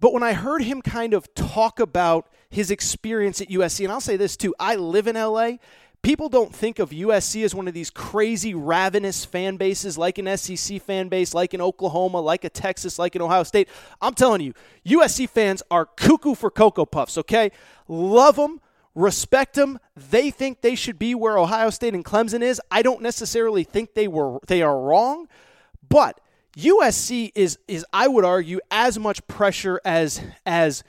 But when I heard him kind of talk about his experience at USC, and I'll say this too I live in LA, people don't think of USC as one of these crazy, ravenous fan bases like an SEC fan base, like in Oklahoma, like a Texas, like in Ohio State. I'm telling you, USC fans are cuckoo for Cocoa Puffs, okay? Love them. Respect them. They think they should be where Ohio State and Clemson is. I don't necessarily think they were they are wrong, but USC is is I would argue as much pressure as as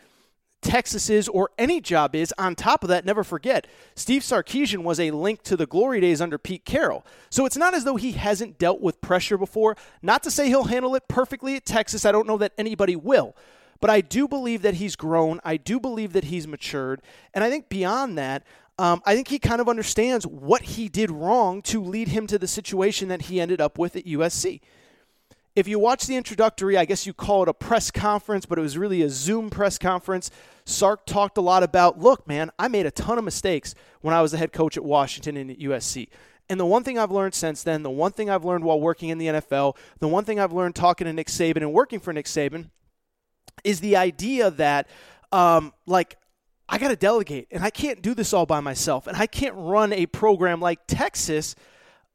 Texas is or any job is. On top of that, never forget, Steve Sarkisian was a link to the glory days under Pete Carroll. So it's not as though he hasn't dealt with pressure before. Not to say he'll handle it perfectly at Texas. I don't know that anybody will. But I do believe that he's grown. I do believe that he's matured. And I think beyond that, um, I think he kind of understands what he did wrong to lead him to the situation that he ended up with at USC if you watch the introductory, I guess you call it a press conference, but it was really a Zoom press conference. Sark talked a lot about, look, man, I made a ton of mistakes when I was the head coach at Washington and at USC. And the one thing I've learned since then, the one thing I've learned while working in the NFL, the one thing I've learned talking to Nick Saban and working for Nick Saban is the idea that, um, like, I got to delegate and I can't do this all by myself. And I can't run a program like Texas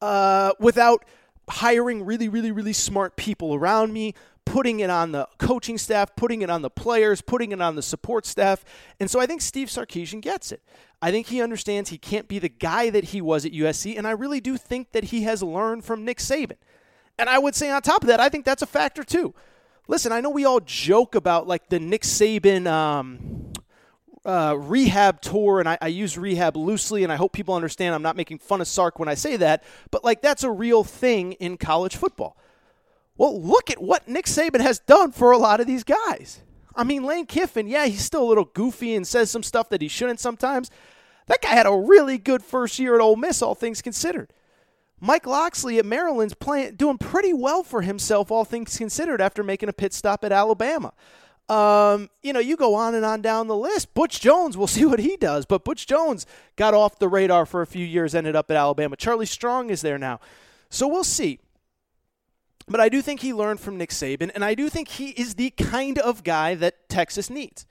uh, without – hiring really, really, really smart people around me, putting it on the coaching staff, putting it on the players, putting it on the support staff. And so I think Steve Sarkisian gets it. I think he understands he can't be the guy that he was at USC, and I really do think that he has learned from Nick Saban. And I would say on top of that, I think that's a factor too. Listen, I know we all joke about like the Nick Saban um, uh, rehab tour, and I, I, use rehab loosely, and I hope people understand I'm not making fun of Sark when I say that, but like that's a real thing in college football. Well, look at what Nick Saban has done for a lot of these guys. I mean, Lane Kiffin, yeah, he's still a little goofy and says some stuff that he shouldn't sometimes. That guy had a really good first year at Ole Miss, all things considered. Mike Locksley at Maryland's playing, doing pretty well for himself, all things considered, after making a pit stop at Alabama. Um, you know, you go on and on down the list. Butch Jones, we'll see what he does. But Butch Jones got off the radar for a few years, ended up at Alabama. Charlie Strong is there now. So we'll see. But I do think he learned from Nick Saban, and I do think he is the kind of guy that Texas needs.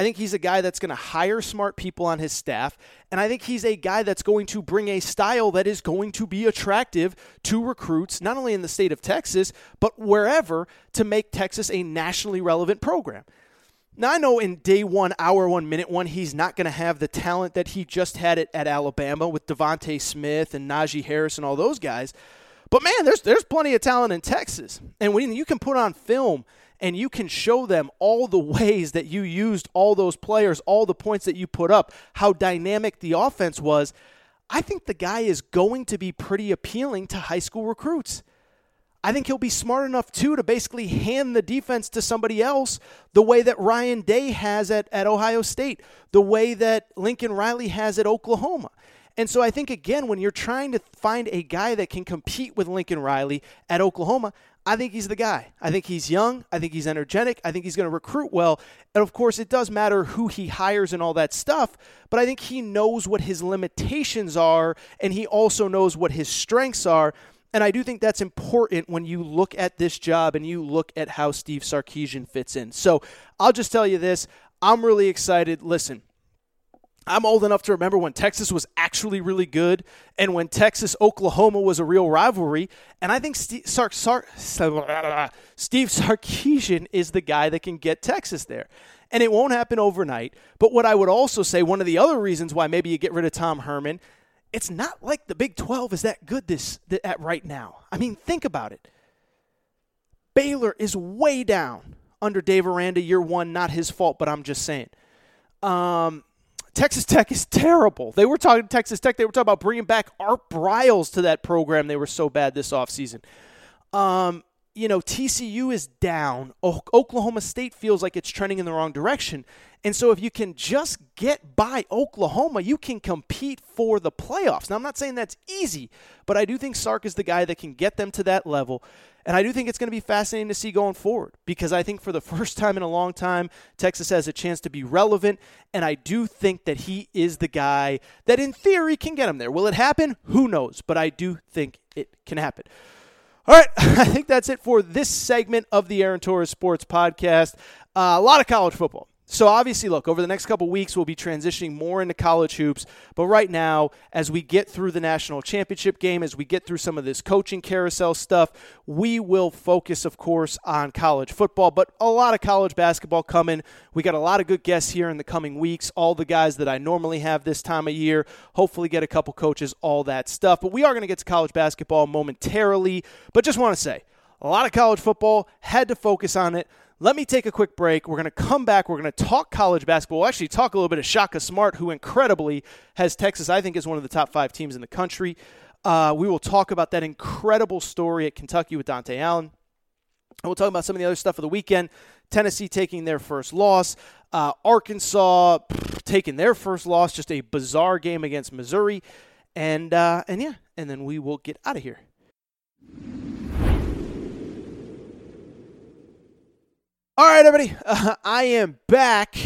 I think he's a guy that's going to hire smart people on his staff. And I think he's a guy that's going to bring a style that is going to be attractive to recruits, not only in the state of Texas, but wherever to make Texas a nationally relevant program. Now, I know in day one, hour one, minute one, he's not going to have the talent that he just had at, at Alabama with DeVonta Smith and Najee Harris and all those guys. But man, there's there's plenty of talent in Texas, and when you can put on film and you can show them all the ways that you used all those players, all the points that you put up, how dynamic the offense was, I think the guy is going to be pretty appealing to high school recruits. I think he'll be smart enough too to basically hand the defense to somebody else the way that Ryan Day has at, at Ohio State, the way that Lincoln Riley has at Oklahoma. And so I think, again, when you're trying to find a guy that can compete with Lincoln Riley at Oklahoma, I think he's the guy. I think he's young. I think he's energetic. I think he's going to recruit well. And of course, it does matter who he hires and all that stuff, but I think he knows what his limitations are and he also knows what his strengths are. And I do think that's important when you look at this job and you look at how Steve Sarkisian fits in. So I'll just tell you this I'm really excited. Listen, I'm old enough to remember when Texas was actually really good and when Texas Oklahoma was a real rivalry. And I think Steve, Sark, Steve Sarkisian is the guy that can get Texas there. And it won't happen overnight. But what I would also say, one of the other reasons why maybe you get rid of Tom Herman, it's not like the Big 12 is that good this at right now. I mean, think about it. Baylor is way down under Dave Aranda year one. Not his fault, but I'm just saying. Um, Texas Tech is terrible. They were talking Texas Tech. They were talking about bringing back Art Briles to that program. They were so bad this offseason. Um, you know, TCU is down. Oklahoma State feels like it's trending in the wrong direction. And so if you can just get by Oklahoma, you can compete for the playoffs. Now, I'm not saying that's easy, but I do think Sark is the guy that can get them to that level. And I do think it's going to be fascinating to see going forward because I think for the first time in a long time, Texas has a chance to be relevant. And I do think that he is the guy that, in theory, can get him there. Will it happen? Who knows? But I do think it can happen. All right, I think that's it for this segment of the Aaron Torres Sports Podcast. Uh, a lot of college football. So obviously, look, over the next couple weeks, we'll be transitioning more into college hoops. But right now, as we get through the national championship game, as we get through some of this coaching carousel stuff, we will focus, of course, on college football. But a lot of college basketball coming. We got a lot of good guests here in the coming weeks. All the guys that I normally have this time of year. Hopefully, get a couple coaches, all that stuff. But we are going to get to college basketball momentarily. But just want to say, a lot of college football. Had to focus on it. Let me take a quick break. We're going to come back. We're going to talk college basketball. We'll actually talk a little bit of Shaka Smart, who incredibly has Texas, I think, is one of the top five teams in the country. Uh, we will talk about that incredible story at Kentucky with Dontaie Allen. And we'll talk about some of the other stuff of the weekend. Tennessee taking their first loss. Uh, Arkansas pff, taking their first loss. Just a bizarre game against Missouri. And, uh, and yeah, and then we will get out of here. All right, everybody. Uh, I am back.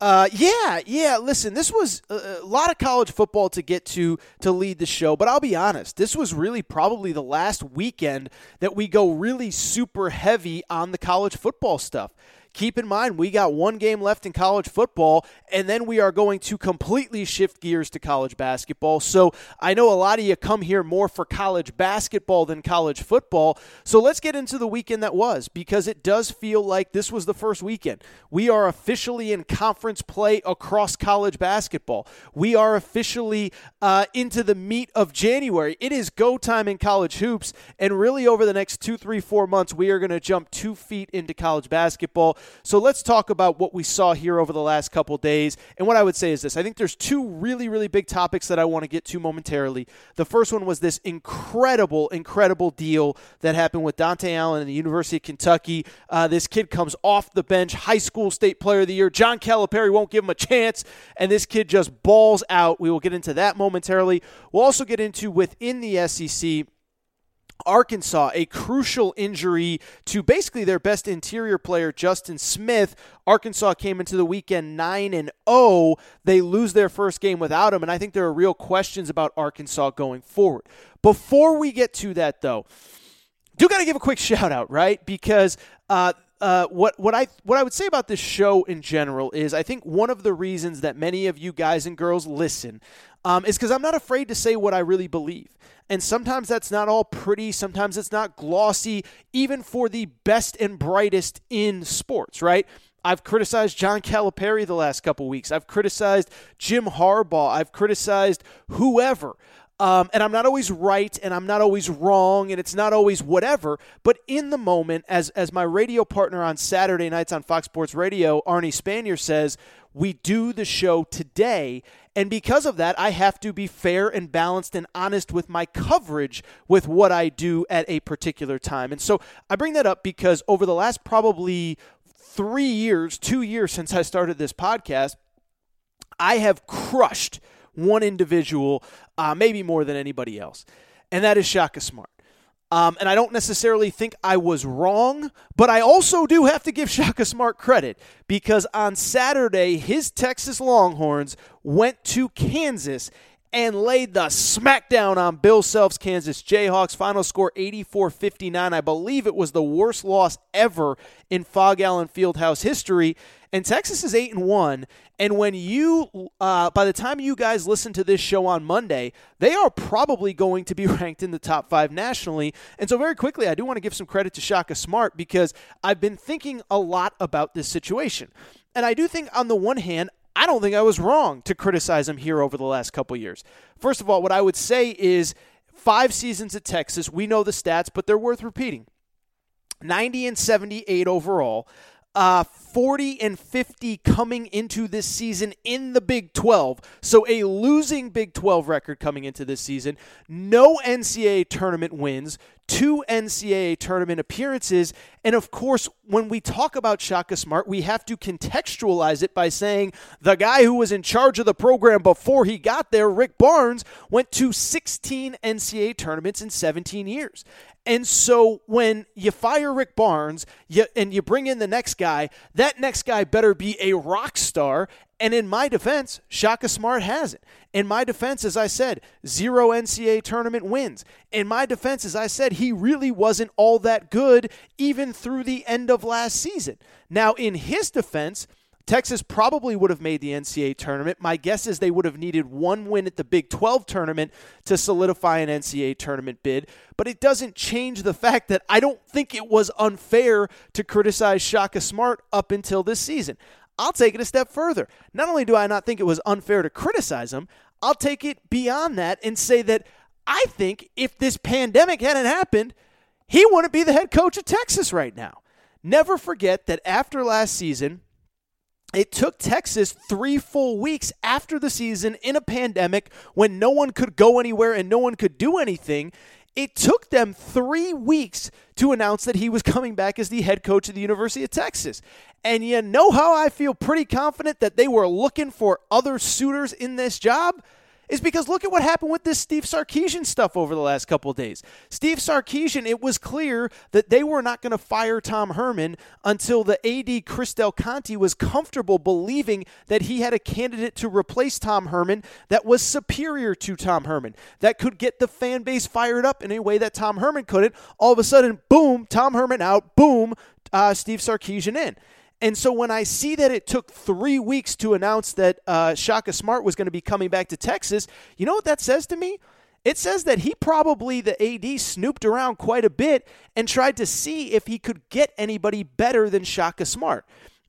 Uh, yeah, yeah. Listen, this was a, a, lot of college football to get to to lead the show, but I'll be honest, this was really probably the last weekend that we go really super heavy on the college football stuff. Keep in mind, we got one game left in college football, and then we are going to completely shift gears to college basketball. So I know a lot of you come here more for college basketball than college football. So let's get into the weekend that was because it does feel like this was the first weekend. We are officially in conference play across college basketball. We are officially uh, into the meat of January. It is go time in college hoops, and really over the next two, three, four months, we are going to jump two feet into college basketball. So let's talk about what we saw here over the last couple days. And what I would say is this I think there's two really, really big topics that I want to get to momentarily. The first one was this incredible, incredible deal that happened with Dontaie Allen and the University of Kentucky. Uh, this kid comes off the bench, high school state player of the year. John Calipari won't give him a chance, and this kid just balls out. We will get into that momentarily. We'll also get into within the SEC Arkansas, a crucial injury to basically their best interior player, Justin Smith. Arkansas came into the weekend 9 and 0. They lose their first game without him, and I think there are real questions about Arkansas going forward. Before we get to that, though, do got to give a quick shout out, right? Because uh, uh, what what I what I would say about this show in general is I think one of the reasons that many of you guys and girls listen um, is because I'm not afraid to say what I really believe. And sometimes that's not all pretty, sometimes it's not glossy, even for the best and brightest in sports, right? I've criticized John Calipari the last couple weeks. I've criticized Jim Harbaugh. I've criticized whoever. Um, and I'm not always right, and I'm not always wrong, and it's not always whatever. But in the moment, as as my radio partner on Saturday nights on Fox Sports Radio, Arnie Spanier says, we do the show today. And because of that, I have to be fair and balanced and honest with my coverage with what I do at a particular time. And so I bring that up because over the last probably three years, two years since I started this podcast, I have crushed one individual, uh, maybe more than anybody else, and that is Shaka Smart. Um, and I don't necessarily think I was wrong, but I also do have to give Shaka Smart credit because on Saturday, his Texas Longhorns went to Kansas and laid the smackdown on Bill Self's Kansas Jayhawks. Final score 84 59. I believe it was the worst loss ever in Phog Allen Fieldhouse history. And Texas is 8 and 1. And when you, uh, by the time you guys listen to this show on Monday, they are probably going to be ranked in the top five nationally. And so, very quickly, I do want to give some credit to Shaka Smart because I've been thinking a lot about this situation. And I do think, on the one hand, I don't think I was wrong to criticize him here over the last couple years. First of all, what I would say is five seasons at Texas, we know the stats, but they're worth repeating 90 and 78 overall uh, 40 and 50 coming into this season in the Big 12. So a losing Big 12 record coming into this season. No NCAA tournament wins, two NCAA tournament appearances. And of course, when we talk about Shaka Smart, we have to contextualize it by saying the guy who was in charge of the program before he got there, Rick Barnes, went to 16 NCAA tournaments in 17 years. And so when you fire Rick Barnes you, and you bring in the next guy, that next guy better be a rock star. And in my defense, Shaka Smart has it. In my defense, as I said, zero NCAA tournament wins. In my defense, as I said, he really wasn't all that good even through the end of last season. Now, in his defense, Texas probably would have made the NCAA tournament. My guess is they would have needed one win at the Big 12 tournament to solidify an NCAA tournament bid. But it doesn't change the fact that I don't think it was unfair to criticize Shaka Smart up until this season. I'll take it a step further. Not only do I not think it was unfair to criticize him, I'll take it beyond that and say that I think if this pandemic hadn't happened, he wouldn't be the head coach of Texas right now. Never forget that after last season, it took Texas three full weeks after the season in a pandemic when no one could go anywhere and no one could do anything. It took them three weeks to announce that he was coming back as the head coach of the University of Texas. And you know how I feel pretty confident that they were looking for other suitors in this job? Is because look at what happened with this Steve Sarkisian stuff over the last couple days. Steve Sarkisian, it was clear that they were not going to fire Tom Herman until the AD Chris Del Conte was comfortable believing that he had a candidate to replace Tom Herman that was superior to Tom Herman, that could get the fan base fired up in a way that Tom Herman couldn't. All of a sudden, boom, Tom Herman out, boom, uh, Steve Sarkisian in. And so when I see that it took three weeks to announce that uh, Shaka Smart was going to be coming back to Texas, you know what that says to me? It says that he probably, the AD, snooped around quite a bit and tried to see if he could get anybody better than Shaka Smart.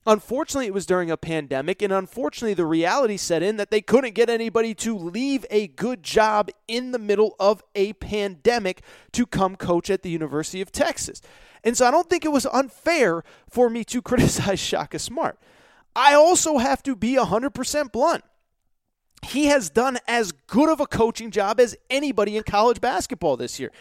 Unfortunately, it was during a pandemic, and unfortunately, the reality set in that they couldn't get anybody to leave a good job in the middle of a pandemic to come coach at the University of Texas. And so I don't think it was unfair for me to criticize Shaka Smart. I also have to be 100% blunt. He has done as good of a coaching job as anybody in college basketball this year.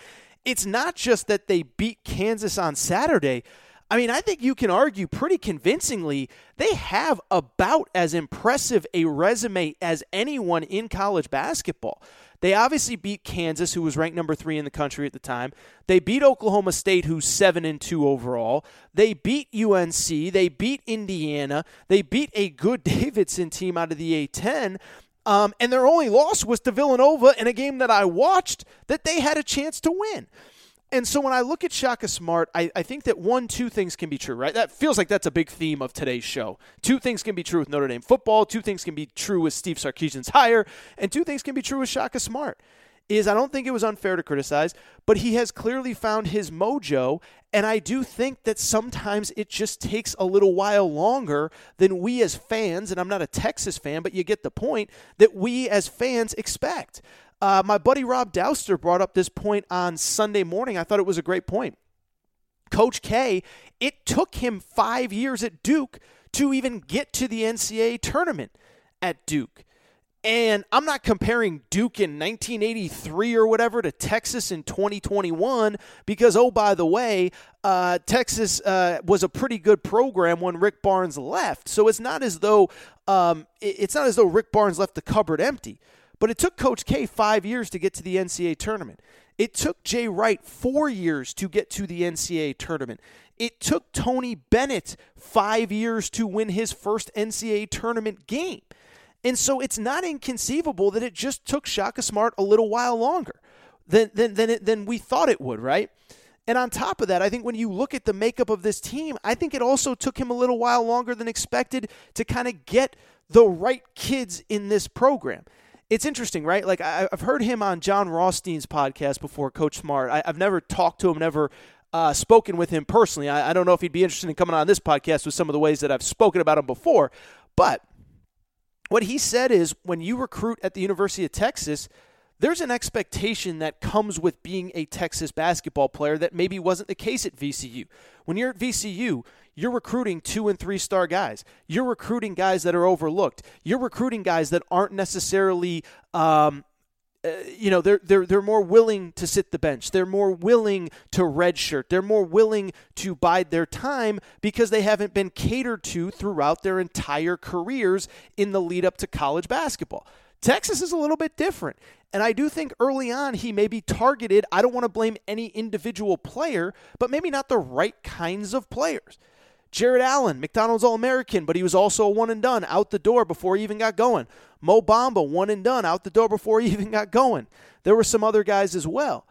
It's not just that they beat Kansas on Saturday. I mean, I think you can argue pretty convincingly they have about as impressive a resume as anyone in college basketball. They obviously beat Kansas, who was ranked number three in the country at the time. They beat Oklahoma State, who's seven and two overall. They beat UNC. They beat Indiana. They beat a good Davidson team out of the A10. Um, and their only loss was to Villanova in a game that I watched that they had a chance to win. And so when I look at Shaka Smart, I, I think that one, two things can be true, right? That feels like that's a big theme of today's show. Two things can be true with Notre Dame football, two things can be true with Steve Sarkisian's hire, and two things can be true with Shaka Smart. is I don't think it was unfair to criticize, but he has clearly found his mojo. And I do think that sometimes it just takes a little while longer than we as fans, and I'm not a Texas fan, but you get the point, that we as fans expect. Uh, my buddy Rob Dauster brought up this point on Sunday morning. I thought it was a great point. Coach K, it took him five years at Duke to even get to the NCAA tournament at Duke. And I'm not comparing Duke in 1983 or whatever to Texas in 2021 because, oh, by the way, uh, Texas uh, was a pretty good program when Rick Barnes left. So it's not as though um, it's not as though Rick Barnes left the cupboard empty. But it took Coach K five years to get to the NCAA tournament. It took Jay Wright four years to get to the NCAA tournament. It took Tony Bennett five years to win his first NCAA tournament game. And so it's not inconceivable that it just took Shaka Smart a little while longer than, than, than, it, than we thought it would, right? And on top of that, I think when you look at the makeup of this team, I think it also took him a little while longer than expected to kind of get the right kids in this program it's interesting, right? Like I, have heard him on Jon Rothstein's podcast before, Coach Smart. I, have never talked to him, never uh, spoken with him personally. I, I don't know if he'd be interested in coming on this podcast with some of the ways that I've spoken about him before. But what he said is when you recruit at the University of Texas, there's an expectation that comes with being a Texas basketball player that maybe wasn't the case at VCU. When you're at VCU, you're recruiting two and three star guys. You're recruiting guys that are overlooked. You're recruiting guys that aren't necessarily. Um, uh, you know they're they're they're more willing to sit the bench. They're more willing to redshirt. They're more willing to bide their time because they haven't been catered to throughout their entire careers in the lead up to college basketball. Texas is a little bit different. And I do think early on he may be targeted. I don't want to blame any individual player, but maybe not the right kinds of players. Jarrett Allen, McDonald's All American, but he was also a one and done out the door before he even got going. Mo Bamba, one and done out the door before he even got going. There were some other guys as well.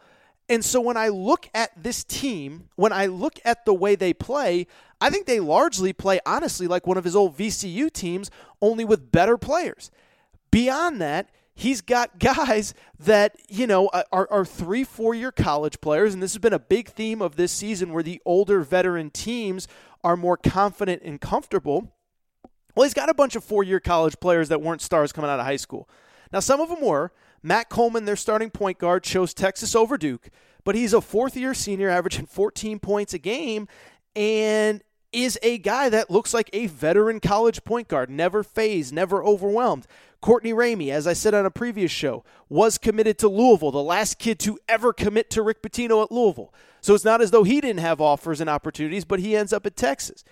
And so when I look at this team, when I look at the way they play, I think they largely play honestly like one of his old VCU teams, only with better players. Beyond that, he's got guys that you know are, are three four year college players and this has been a big theme of this season where the older veteran teams are more confident and comfortable. Well, he's got a bunch of four year college players that weren't stars coming out of high school. Now, some of them were. Matt Coleman, their starting point guard, chose Texas over Duke, but he's a fourth year senior averaging 14 points a game and is a guy that looks like a veteran college point guard, never phased, never overwhelmed. Courtney Ramey, as I said on a previous show, was committed to Louisville, the last kid to ever commit to Rick Pitino at Louisville. So it's not as though he didn't have offers and opportunities, but he ends up at Texas.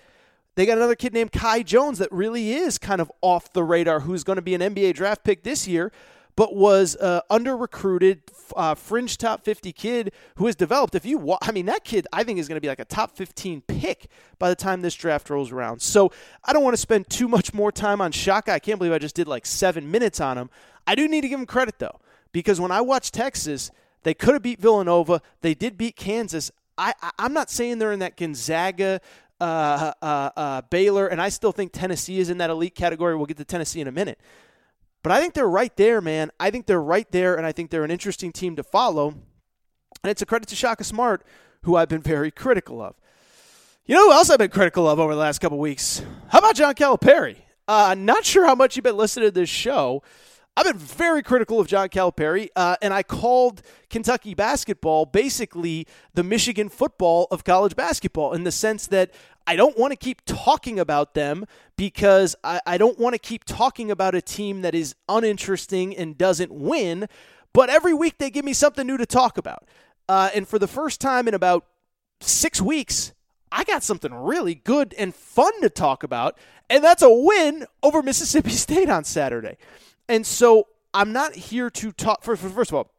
They got another kid named Kai Jones that really is kind of off the radar, who's going to be an NBA draft pick this year, but was uh, under recruited, uh, fringe top 50 kid who has developed. If you, wa- I mean, that kid I think is going to be like a top 15 pick by the time this draft rolls around. So I don't want to spend too much more time on Shaka. I can't believe I just did like seven minutes on him. I do need to give him credit though, because when I watch Texas, they could have beat Villanova. They did beat Kansas. I, I am not saying they're in that Gonzaga. Uh, uh, uh, Baylor, and I still think Tennessee is in that elite category. We'll get to Tennessee in a minute. But I think they're right there, man. I think they're right there, and I think they're an interesting team to follow. And it's a credit to Shaka Smart, who I've been very critical of. You know who else I've been critical of over the last couple weeks? How about John Calipari? Uh, not sure how much you've been listening to this show. I've been very critical of John Calipari, uh, and I called Kentucky basketball basically the Michigan football of college basketball in the sense that I don't want to keep talking about them because I, I don't want to keep talking about a team that is uninteresting and doesn't win. But every week they give me something new to talk about. Uh, and for the first time in about six weeks, I got something really good and fun to talk about, and that's a win over Mississippi State on Saturday. And so I'm not here to talk. First, first of all,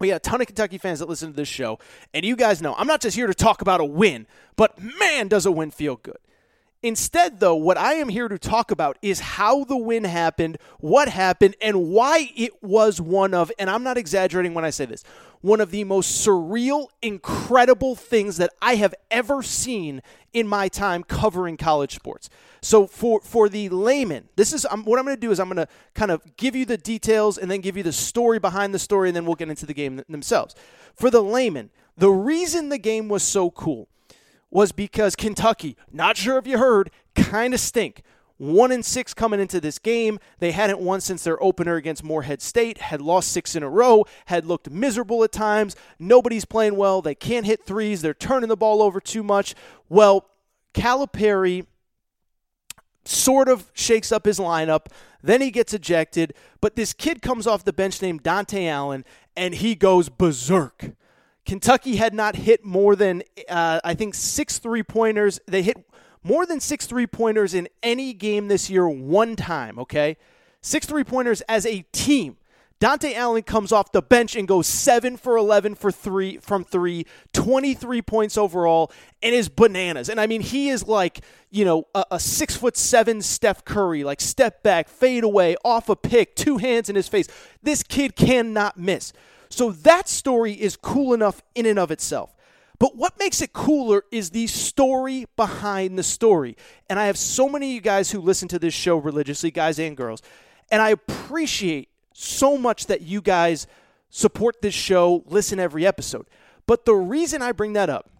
we got a ton of Kentucky fans that listen to this show, and you guys know I'm not just here to talk about a win, but man, does a win feel good. Instead, though, what I am here to talk about is how the win happened, what happened, and why it was one of, and I'm not exaggerating when I say this, one of the most surreal, incredible things that I have ever seen in my time covering college sports. So for for the layman, this is um, what I'm going to do is I'm going to kind of give you the details and then give you the story behind the story, and then we'll get into the game themselves. For the layman, the reason the game was so cool was because Kentucky, not sure if you heard, kind of stink. One and six coming into this game. They hadn't won since their opener against Morehead State, had lost six in a row, had looked miserable at times. Nobody's playing well. They can't hit threes. They're turning the ball over too much. Well, Calipari sort of shakes up his lineup. Then he gets ejected. But this kid comes off the bench named Dontaie Allen, and he goes berserk. Kentucky had not hit more than, uh, I think, six three pointers. They hit more than six three pointers in any game this year one time, okay? Six three pointers as a team. Dontaie Allen comes off the bench and goes 7 for 11 for 3 from 3, 23 points overall and is bananas. And I mean he is like, you know, a, a 6 foot 7 Steph Curry, like step back, fade away, off a pick, two hands in his face. This kid cannot miss. So that story is cool enough in and of itself. But what makes it cooler is the story behind the story. And I have so many of you guys who listen to this show religiously, guys and girls. And I appreciate so much that you guys support this show, listen every episode. But the reason I bring that up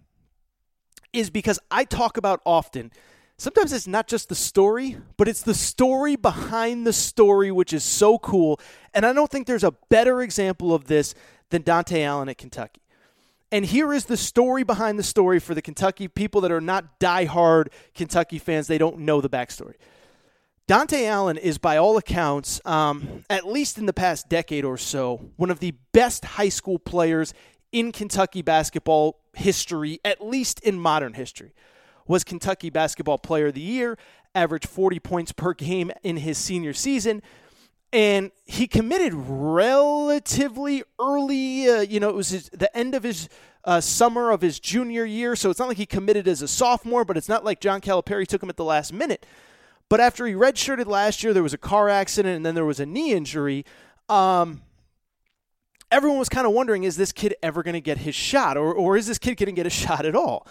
is because I talk about often. Sometimes it's not just the story, but it's the story behind the story, which is so cool. And I don't think there's a better example of this than Dontaie Allen at Kentucky. And here is the story behind the story for the Kentucky people that are not diehard Kentucky fans. They don't know the backstory. Dontaie Allen is, by all accounts, um, at least in the past decade or so, one of the best high school players in Kentucky basketball history, at least in modern history. Was Kentucky Basketball Player of the Year, averaged 40 points per game in his senior season, and he committed relatively early. Uh, you know, it was his, the end of his uh, summer of his junior year, so it's not like he committed as a sophomore, but it's not like John Calipari took him at the last minute. But after he redshirted last year, there was a car accident and then there was a knee injury. Um, everyone was kind of wondering is this kid ever going to get his shot or, or is this kid going to get a shot at all?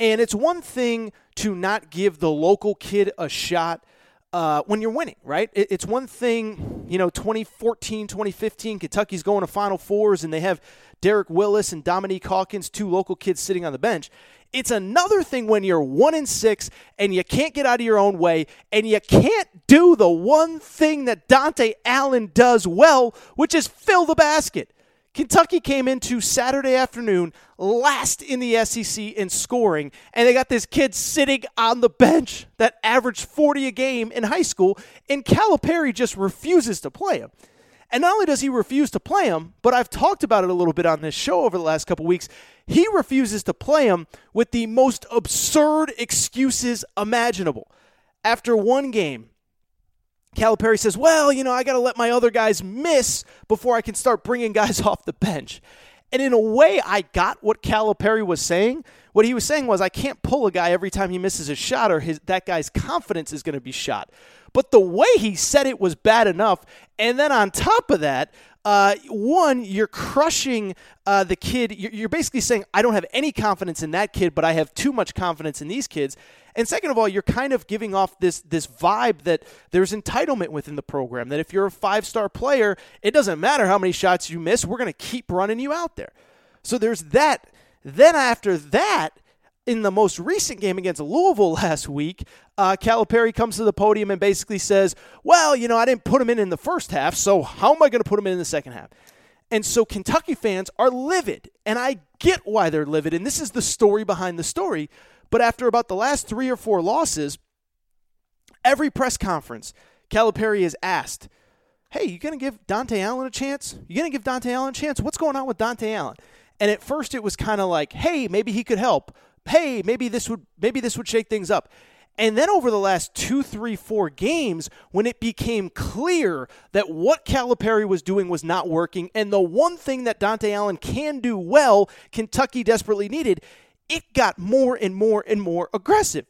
And it's one thing to not give the local kid a shot uh, when you're winning, right? It, it's one thing, you know, 2014, 2015, Kentucky's going to Final Fours and they have Derek Willis and Dominique Hawkins, two local kids sitting on the bench. It's another thing when you're one in six and you can't get out of your own way and you can't do the one thing that Dontaie Allen does well, which is fill the basket. Kentucky came into Saturday afternoon last in the SEC in scoring, and they got this kid sitting on the bench that averaged 40 a game in high school, and Calipari just refuses to play him. And not only does he refuse to play him, but I've talked about it a little bit on this show over the last couple weeks. He refuses to play him with the most absurd excuses imaginable. After one game, Calipari says, Well, you know, I got to let my other guys miss before I can start bringing guys off the bench. And in a way, I got what Calipari was saying. What he was saying was, I can't pull a guy every time he misses a shot, or his, that guy's confidence is going to be shot. But the way he said it was bad enough. And then on top of that, uh, one, you're crushing uh, the kid. You're, basically saying, I don't have any confidence in that kid, but I have too much confidence in these kids. And second of all, you're kind of giving off this this vibe that there's entitlement within the program. That if you're a five star player, it doesn't matter how many shots you miss. We're going to keep running you out there. So there's that. Then after that, in the most recent game against Louisville last week, uh, Calipari comes to the podium and basically says, Well, you know, I didn't put him in in the first half, so how am I going to put him in in the second half? And so Kentucky fans are livid, and I get why they're livid. And this is the story behind the story. But after about the last three or four losses, every press conference, Calipari is asked, Hey, you going to give Dontaie Allen a chance? You going to give Dontaie Allen a chance? What's going on with Dontaie Allen? And at first it was kind of like, hey, maybe he could help hey, maybe this would maybe this would shake things up. And then over the last two, three, four games, when it became clear that what Calipari was doing was not working, and the one thing that Dontaie Allen can do well, Kentucky desperately needed, it got more and more and more aggressive.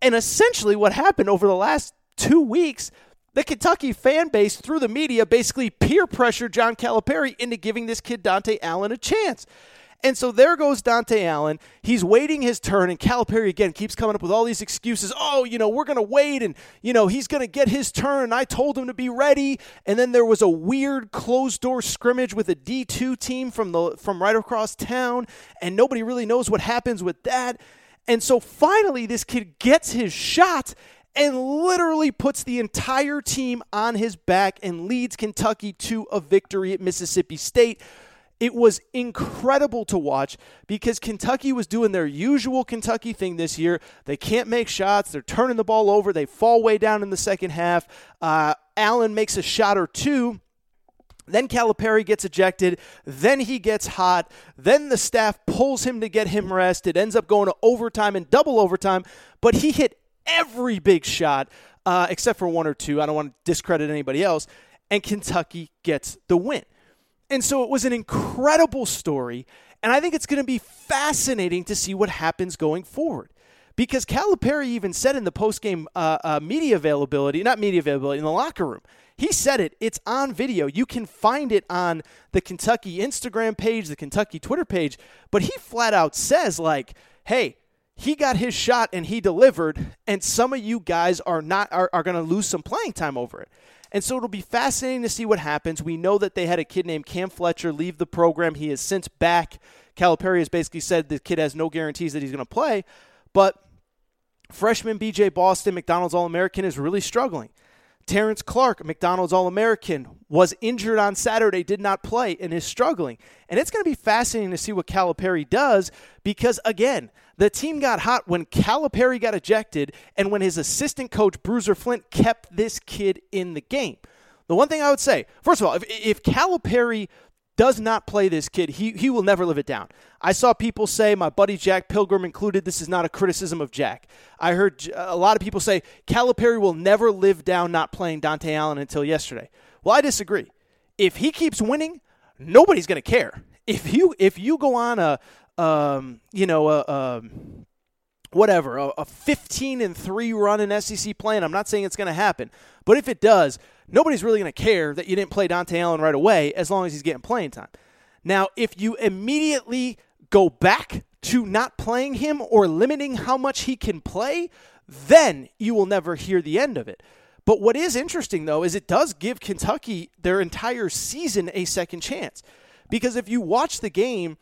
And essentially, what happened over the last two weeks the Kentucky fan base through the media basically peer pressured John Calipari into giving this kid Dontaie Allen a chance. And so there goes Dontaie Allen. He's waiting his turn, and Calipari again keeps coming up with all these excuses. Oh, you know, we're going to wait, and, you know, he's going to get his turn. I told him to be ready. And then there was a weird closed door scrimmage with a D2 team from, the, from right across town, and nobody really knows what happens with that. And so finally, this kid gets his shot and literally puts the entire team on his back and leads Kentucky to a victory at Mississippi State. It was incredible to watch because Kentucky was doing their usual Kentucky thing this year. They can't make shots. They're turning the ball over. They fall way down in the second half. Uh, Allen makes a shot or two. Then Calipari gets ejected. Then he gets hot. Then the staff pulls him to get him rest. It ends up going to overtime and double overtime. But he hit every big shot uh, except for one or two. I don't want to discredit anybody else. And Kentucky gets the win. And so it was an incredible story. And I think it's going to be fascinating to see what happens going forward. Because Calipari even said in the postgame uh, uh, media availability, not media availability, in the locker room, he said it. It's on video. You can find it on the Kentucky Instagram page, the Kentucky Twitter page. But he flat out says, like, hey, he got his shot and he delivered, and some of you guys are not are, are going to lose some playing time over it. And so it'll be fascinating to see what happens. We know that they had a kid named Cam Fletcher leave the program. He is since back. Calipari has basically said the kid has no guarantees that he's going to play, but freshman BJ Boston, McDonald's All American, is really struggling. Terrence Clark, McDonald's All American, was injured on Saturday, did not play, and is struggling. And it's going to be fascinating to see what Calipari does because, again, the team got hot when Calipari got ejected and when his assistant coach, Bruiser Flint, kept this kid in the game. The one thing I would say, first of all, if, if Calipari does not play this kid, he, he will never live it down. I saw people say, my buddy Jack Pilgrim included, this is not a criticism of Jack. I heard a lot of people say Calipari will never live down not playing Dontaie Allen until yesterday. Well, I disagree. If he keeps winning, nobody's going to care. If you if you go on a um, you know a, a whatever a, a 15 and 3 run in SEC play and I'm not saying it's going to happen but if it does nobody's really going to care that you didn't play Dontaie Allen right away as long as he's getting playing time. Now if you immediately go back to not playing him or limiting how much he can play then you will never hear the end of it. But what is interesting though is it does give Kentucky their entire season a second chance. Because if you watch the game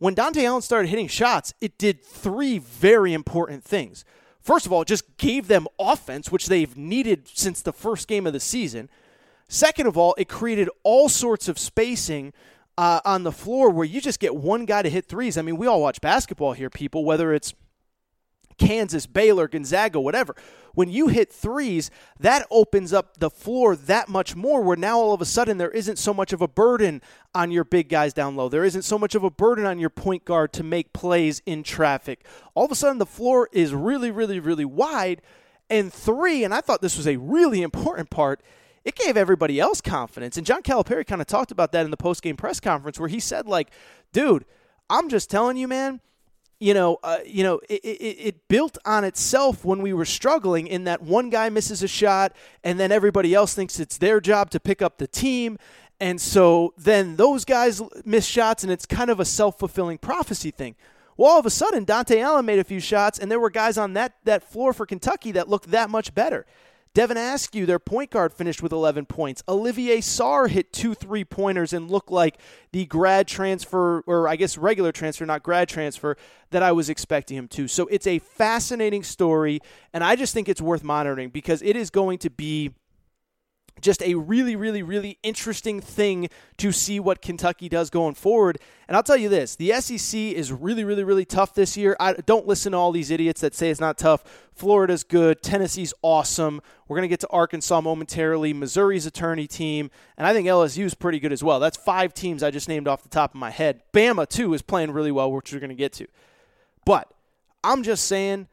when Dontaie Allen started hitting shots, it did three very important things. First of all, it just gave them offense, which they've needed since the first game of the season. Second of all, it created all sorts of spacing uh, on the floor where you just get one guy to hit threes. I mean, we all watch basketball here, people, whether it's Kansas, Baylor, Gonzaga, whatever. When you hit threes, that opens up the floor that much more where now all of a sudden there isn't so much of a burden on your big guys down low. There isn't so much of a burden on your point guard to make plays in traffic. All of a sudden the floor is really, really, really wide. And three, and I thought this was a really important part, it gave everybody else confidence. And John Calipari kind of talked about that in the post-game press conference where he said, like, dude, I'm just telling you, man, you know, uh, you know, it, it, it, built on itself when we were struggling. In that one guy misses a shot, and then everybody else thinks it's their job to pick up the team, and so then those guys miss shots, and it's kind of a self fulfilling prophecy thing. Well, all of a sudden, Dontaie Allen made a few shots, and there were guys on that that floor for Kentucky that looked that much better. Devin Askew, their point guard, finished with 11 points. Olivier Sarr hit two three pointers and looked like the grad transfer, or I guess regular transfer, not grad transfer, that I was expecting him to. So it's a fascinating story, and I just think it's worth monitoring because it is going to be just a really, really, really interesting thing to see what Kentucky does going forward. And I'll tell you this the SEC is really, really, really tough this year. I don't listen to all these idiots that say it's not tough. Florida's good. Tennessee's awesome. We're going to get to Arkansas momentarily. Missouri's attorney team. And I think LSU's pretty good as well. That's five teams I just named off the top of my head. Bama, too, is playing really well, which we're going to get to. But I'm just saying,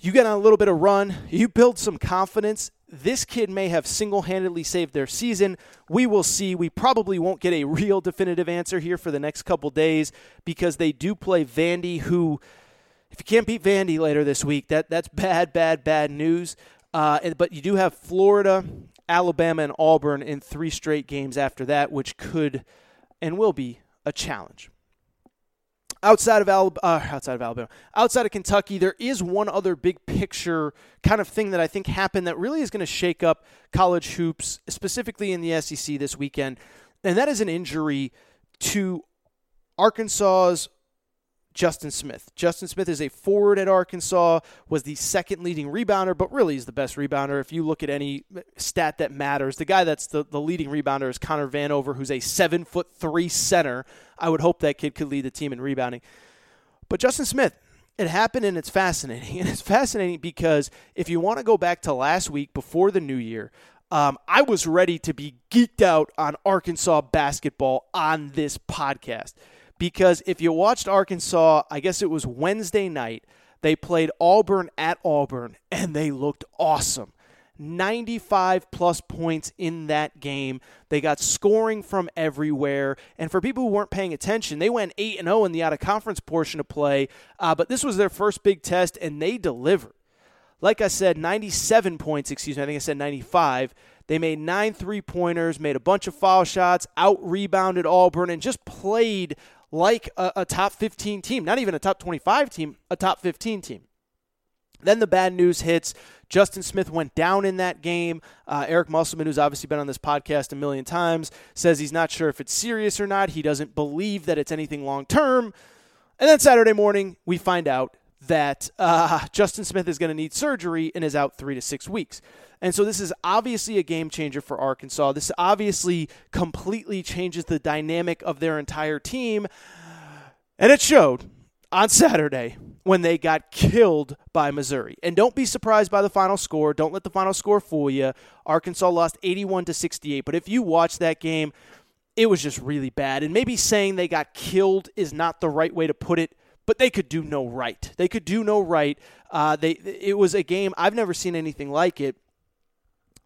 you get on a little bit of run, you build some confidence, this kid may have single handedly saved their season. We will see. We probably won't get a real definitive answer here for the next couple days because they do play Vandy, who, if you can't beat Vandy later this week, that, that's bad, bad, bad news. Uh, but you do have Florida Alabama and Auburn in three straight games after that, which could and will be a challenge. Outside of Alabama, uh, outside of Alabama, outside of Kentucky, there is one other big picture kind of thing that I think happened that really is going to shake up college hoops, specifically in the SEC this weekend, and that is an injury to Arkansas's Justin Smith. Justin Smith is a forward at Arkansas, was the second leading rebounder, but really is the best rebounder. If you look at any stat that matters, the guy that's the, the leading rebounder is Connor Vanover, who's a seven foot three center. I would hope that kid could lead the team in rebounding. But Justin Smith, it happened and it's fascinating. And it's fascinating because if you want to go back to last week before the new year, um, I was ready to be geeked out on Arkansas basketball on this podcast because if you watched Arkansas, I guess it was Wednesday night, they played Auburn at Auburn and they looked awesome. 95 plus points in that game. They got scoring from everywhere. And for people who weren't paying attention, they went 8 0 in the out of conference portion of play. Uh, but this was their first big test and they delivered. Like I said, 97 points, excuse me, I think I said 95. They made nine three pointers, made a bunch of foul shots, out rebounded Auburn, and just played like a, a top 15 team, not even a top 25 team, a top 15 team. Then the bad news hits. Justin Smith went down in that game. Uh, Eric Musselman, who's obviously been on this podcast a million times, says he's not sure if it's serious or not. He doesn't believe that it's anything long term. And then Saturday morning, we find out that uh, Justin Smith is going to need surgery and is out three to six weeks. And so this is obviously a game changer for Arkansas. This obviously completely changes the dynamic of their entire team. And it showed on Saturday when they got killed by Missouri. And don't be surprised by the final score. Don't let the final score fool you. Arkansas lost 81 to 68. But if you watch that game, it was just really bad. And maybe saying they got killed is not the right way to put it but they could do no right. They could do no right. Uh, they it was a game I've never seen anything like it.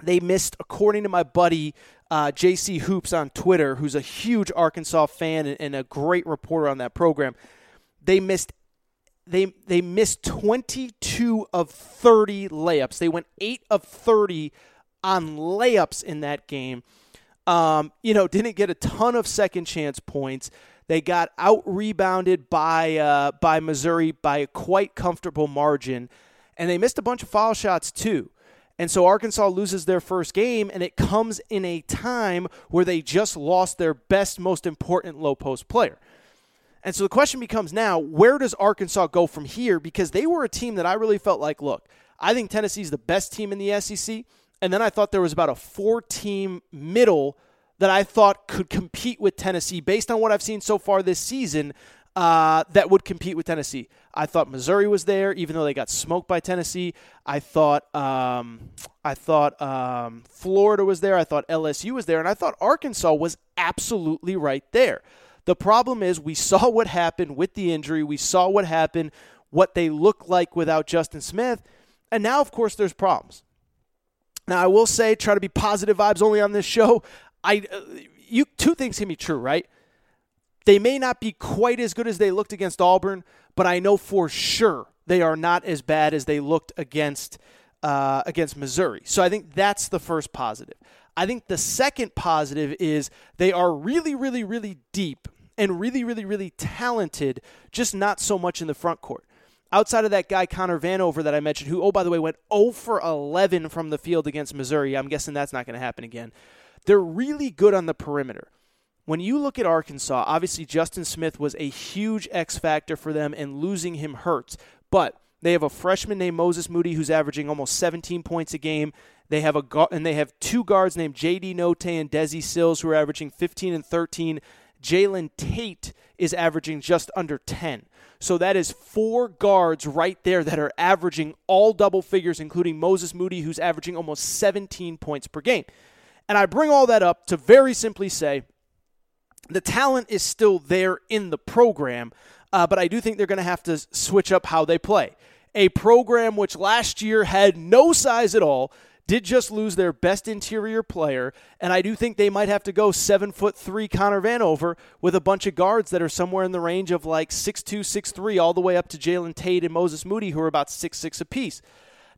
They missed, according to my buddy uh, JC Hoops on Twitter, who's a huge Arkansas fan and, and a great reporter on that program. They missed they they missed 22 of 30 layups. They went 8 of 30 on layups in that game. Um, you know, didn't get a ton of second chance points. They got out rebounded by uh, by Missouri by a quite comfortable margin, and they missed a bunch of foul shots too. And so Arkansas loses their first game, and it comes in a time where they just lost their best, most important low post player. And so the question becomes now where does Arkansas go from here? Because they were a team that I really felt like, look, I think Tennessee's the best team in the SEC. And then I thought there was about a four team middle that I thought could compete with Tennessee based on what I've seen so far this season. Uh, that would compete with Tennessee. I thought Missouri was there, even though they got smoked by Tennessee. I thought um, I thought um, Florida was there. I thought LSU was there, and I thought Arkansas was absolutely right there. The problem is we saw what happened with the injury. We saw what happened, what they look like without Justin Smith, and now, of course, there's problems. Now, I will say, try to be positive vibes only on this show. I uh, you two things can be true, right? They may not be quite as good as they looked against Auburn, but I know for sure they are not as bad as they looked against uh, against Missouri. So I think that's the first positive. I think the second positive is they are really, really, really deep and really, really, really talented, just not so much in the front court. Outside of that guy, Connor Vanover, that I mentioned, who, oh, by the way, went 0 for 11 from the field against Missouri. I'm guessing that's not going to happen again. They're really good on the perimeter. When you look at Arkansas, obviously Justin Smith was a huge X factor for them, and losing him hurts. But they have a freshman named Moses Moody who's averaging almost 17 points a game. They have a and they have two guards named J.D. Notae and Desi Sills who are averaging 15 and 13. Jalen Tate is averaging just under 10. So that is four guards right there that are averaging all double figures, including Moses Moody, who's averaging almost 17 points per game. And I bring all that up to very simply say the talent is still there in the program, uh, but I do think they're going to have to switch up how they play. A program which last year had no size at all did just lose their best interior player, and I do think they might have to go seven foot three Connor Vanover with a bunch of guards that are somewhere in the range of like six two, six three, all the way up to Jalen Tate and Moses Moody, who are about six six apiece.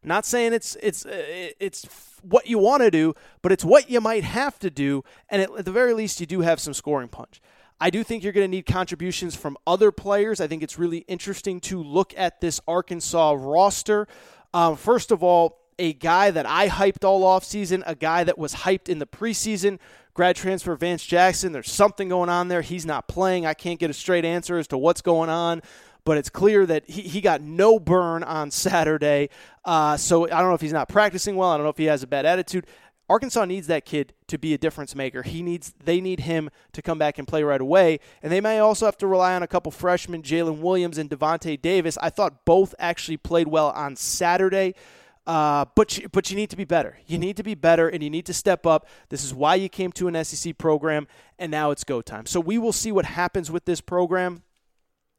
Not saying it's it's uh, it's what you want to do, but it's what you might have to do. And at the very least, you do have some scoring punch. I do think you're going to need contributions from other players. I think it's really interesting to look at this Arkansas roster. Um, first of all, a guy that I hyped all offseason, a guy that was hyped in the preseason, grad transfer Vance Jackson. There's something going on there. He's not playing. I can't get a straight answer as to what's going on but it's clear that he, he got no burn on Saturday. Uh, so I don't know if he's not practicing well. I don't know if he has a bad attitude. Arkansas needs that kid to be a difference maker. He needs they need him to come back and play right away. And they may also have to rely on a couple freshmen, Jalen Williams and Davonte Davis. I thought both actually played well on Saturday. Uh, but you, but you need to be better. You need to be better, and you need to step up. This is why you came to an SEC program, and now it's go time. So we will see what happens with this program.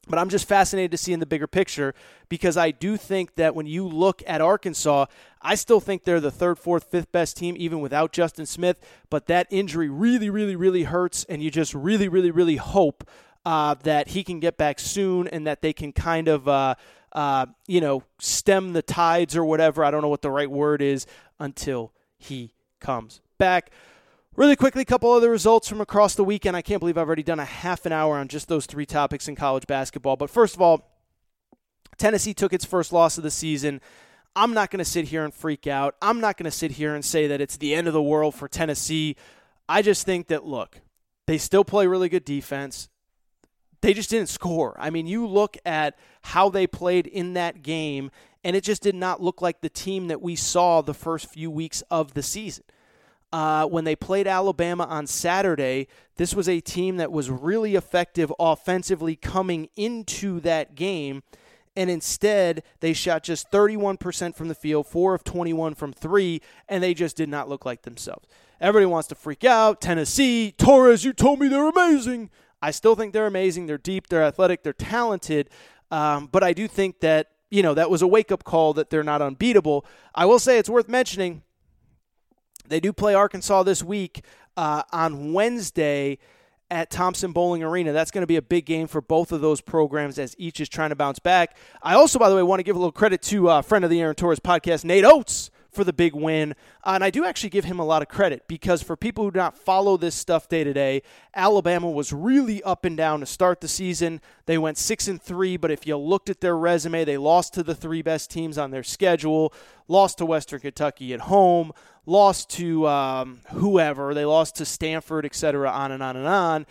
But I'm just fascinated to see in the bigger picture because I do think that when you look at Arkansas, I still think they're the third, fourth, fifth best team, even without Justin Smith. But that injury really, really, really hurts, and you just really, really, really hope uh, that he can get back soon and that they can kind of, uh, uh, you know, stem the tides or whatever. I don't know what the right word is until he comes back. Really quickly, a couple other results from across the weekend. I can't believe I've already done a half an hour on just those three topics in college basketball. But first of all, Tennessee took its first loss of the season. I'm not going to sit here and freak out. I'm not going to sit here and say that it's the end of the world for Tennessee. I just think that, look, they still play really good defense. They just didn't score. I mean, you look at how they played in that game, and it just did not look like the team that we saw the first few weeks of the season uh, when they played Alabama on Saturday, this was a team that was really effective offensively coming into that game. And instead, they shot just 31% from the field, 4 of 21 from 3, and they just did not look like themselves. Everybody wants to freak out. Tennessee, Torres, you told me they're amazing. I still think they're amazing. They're deep, they're athletic, they're talented. Um, but I do think that, you know, that was a wake up call that they're not unbeatable. I will say it's worth mentioning they do play Arkansas this week uh, on Wednesday at Thompson Boling Arena. That's going to be a big game for both of those programs as each is trying to bounce back. I also, by the way, want to give a little credit to a uh, friend of the Aaron Torres podcast, Nate Oats, for the big win. Uh, and I do actually give him a lot of credit because for people who do not follow this stuff day to day, Alabama was really up and down to start the season. They went 6 and 3, but if you looked at their resume, they lost to the three best teams on their schedule, lost to Western Kentucky at home, lost to um, whoever, they lost to Stanford, etc., on and on and on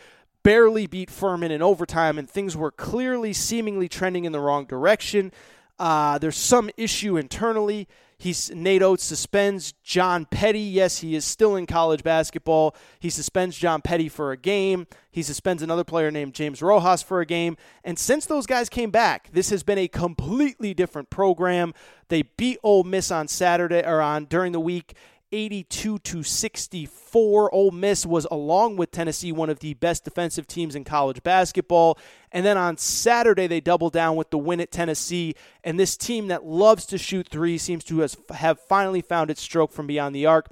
barely beat Furman in overtime, and things were clearly, seemingly trending in the wrong direction. Uh, there's some issue internally. He's Nate Oats suspends John Petty. Yes, he is still in college basketball. He suspends John Petty for a game. He suspends another player named James Rojas for a game. And since those guys came back, this has been a completely different program. They beat Ole Miss on Saturday or on during the week 82 to 64. Ole Miss was, along with Tennessee, one of the best defensive teams in college basketball. And then on Saturday, they doubled down with the win at Tennessee. And this team that loves to shoot three seems to have finally found its stroke from beyond the arc.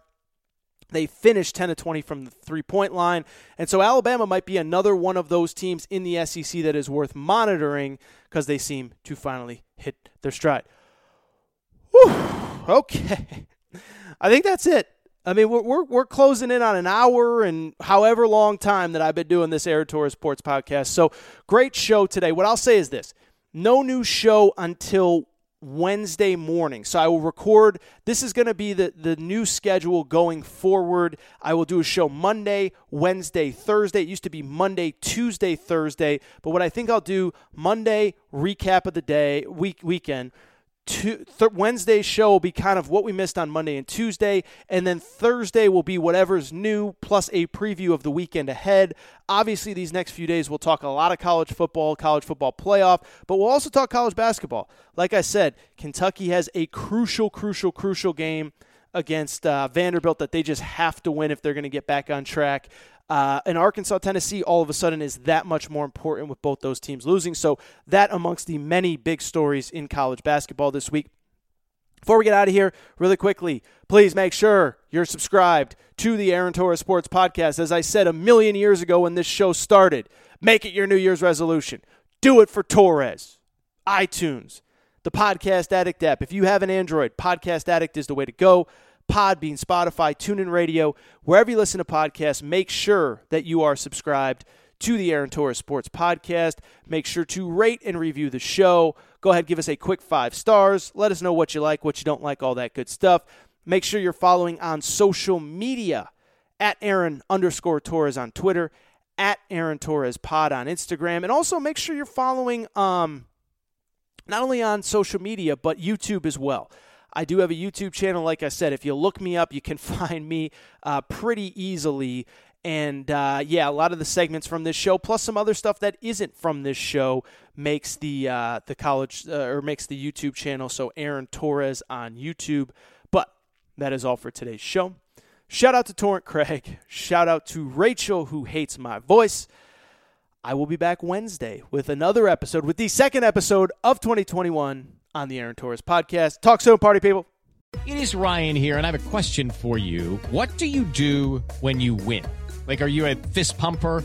They finished 10 to 20 from the three point line. And so Alabama might be another one of those teams in the SEC that is worth monitoring because they seem to finally hit their stride. Whew. Okay. I think that's it. I mean, we're, we're, we're closing in on an hour and however long time that I've been doing this Aaron Torres Sports podcast. So great show today. What I'll say is this no new show until Wednesday morning. So I will record. This is going to be the, the new schedule going forward. I will do a show Monday, Wednesday, Thursday. It used to be Monday, Tuesday, Thursday. But what I think I'll do Monday, recap of the day, week, weekend th- Wednesday's show will be kind of what we missed on Monday and Tuesday, and then Thursday will be whatever's new plus a preview of the weekend ahead. Obviously, these next few days we'll talk a lot of college football, college football playoff, but we'll also talk college basketball. Like I said, Kentucky has a crucial, crucial, crucial game against uh, Vanderbilt that they just have to win if they're going to get back on track. Uh, and Arkansas, Tennessee, all of a sudden is that much more important with both those teams losing. So, that amongst the many big stories in college basketball this week. Before we get out of here, really quickly, please make sure you're subscribed to the Aaron Torres Sports Podcast. As I said a million years ago when this show started, make it your New Year's resolution. Do it for Torres. iTunes. the Podcast Addict app. If you have an Android, Podcast Addict is the way to go. Podbean, Spotify, TuneIn Radio, wherever you listen to podcasts, make sure that you are subscribed to the Aaron Torres Sports Podcast. Make sure to rate and review the show. Go ahead, give us a quick five stars. Let us know what you like, what you don't like, all that good stuff. Make sure you're following on social media at Aaron underscore Torres on Twitter, at Aaron Torres Pod on Instagram, and also make sure you're following um, not only on social media but YouTube as well. I do have a YouTube channel, like I said. If you look me up, you can find me uh, pretty easily. And uh, yeah, a lot of the segments from this show, plus some other stuff that isn't from this show, makes the uh, the college uh, or makes the YouTube channel. So Aaron Torres on YouTube. But that is all for today's show. Shout out to Torrent Craig. Shout out to Rachel, who hates my voice. I will be back Wednesday with another episode, with the second episode of 2021 on the Aaron Torres podcast. Talk soon, party people. It is Ryan here, and I have a question for you. What do you do when you win? Like, are you a fist pumper?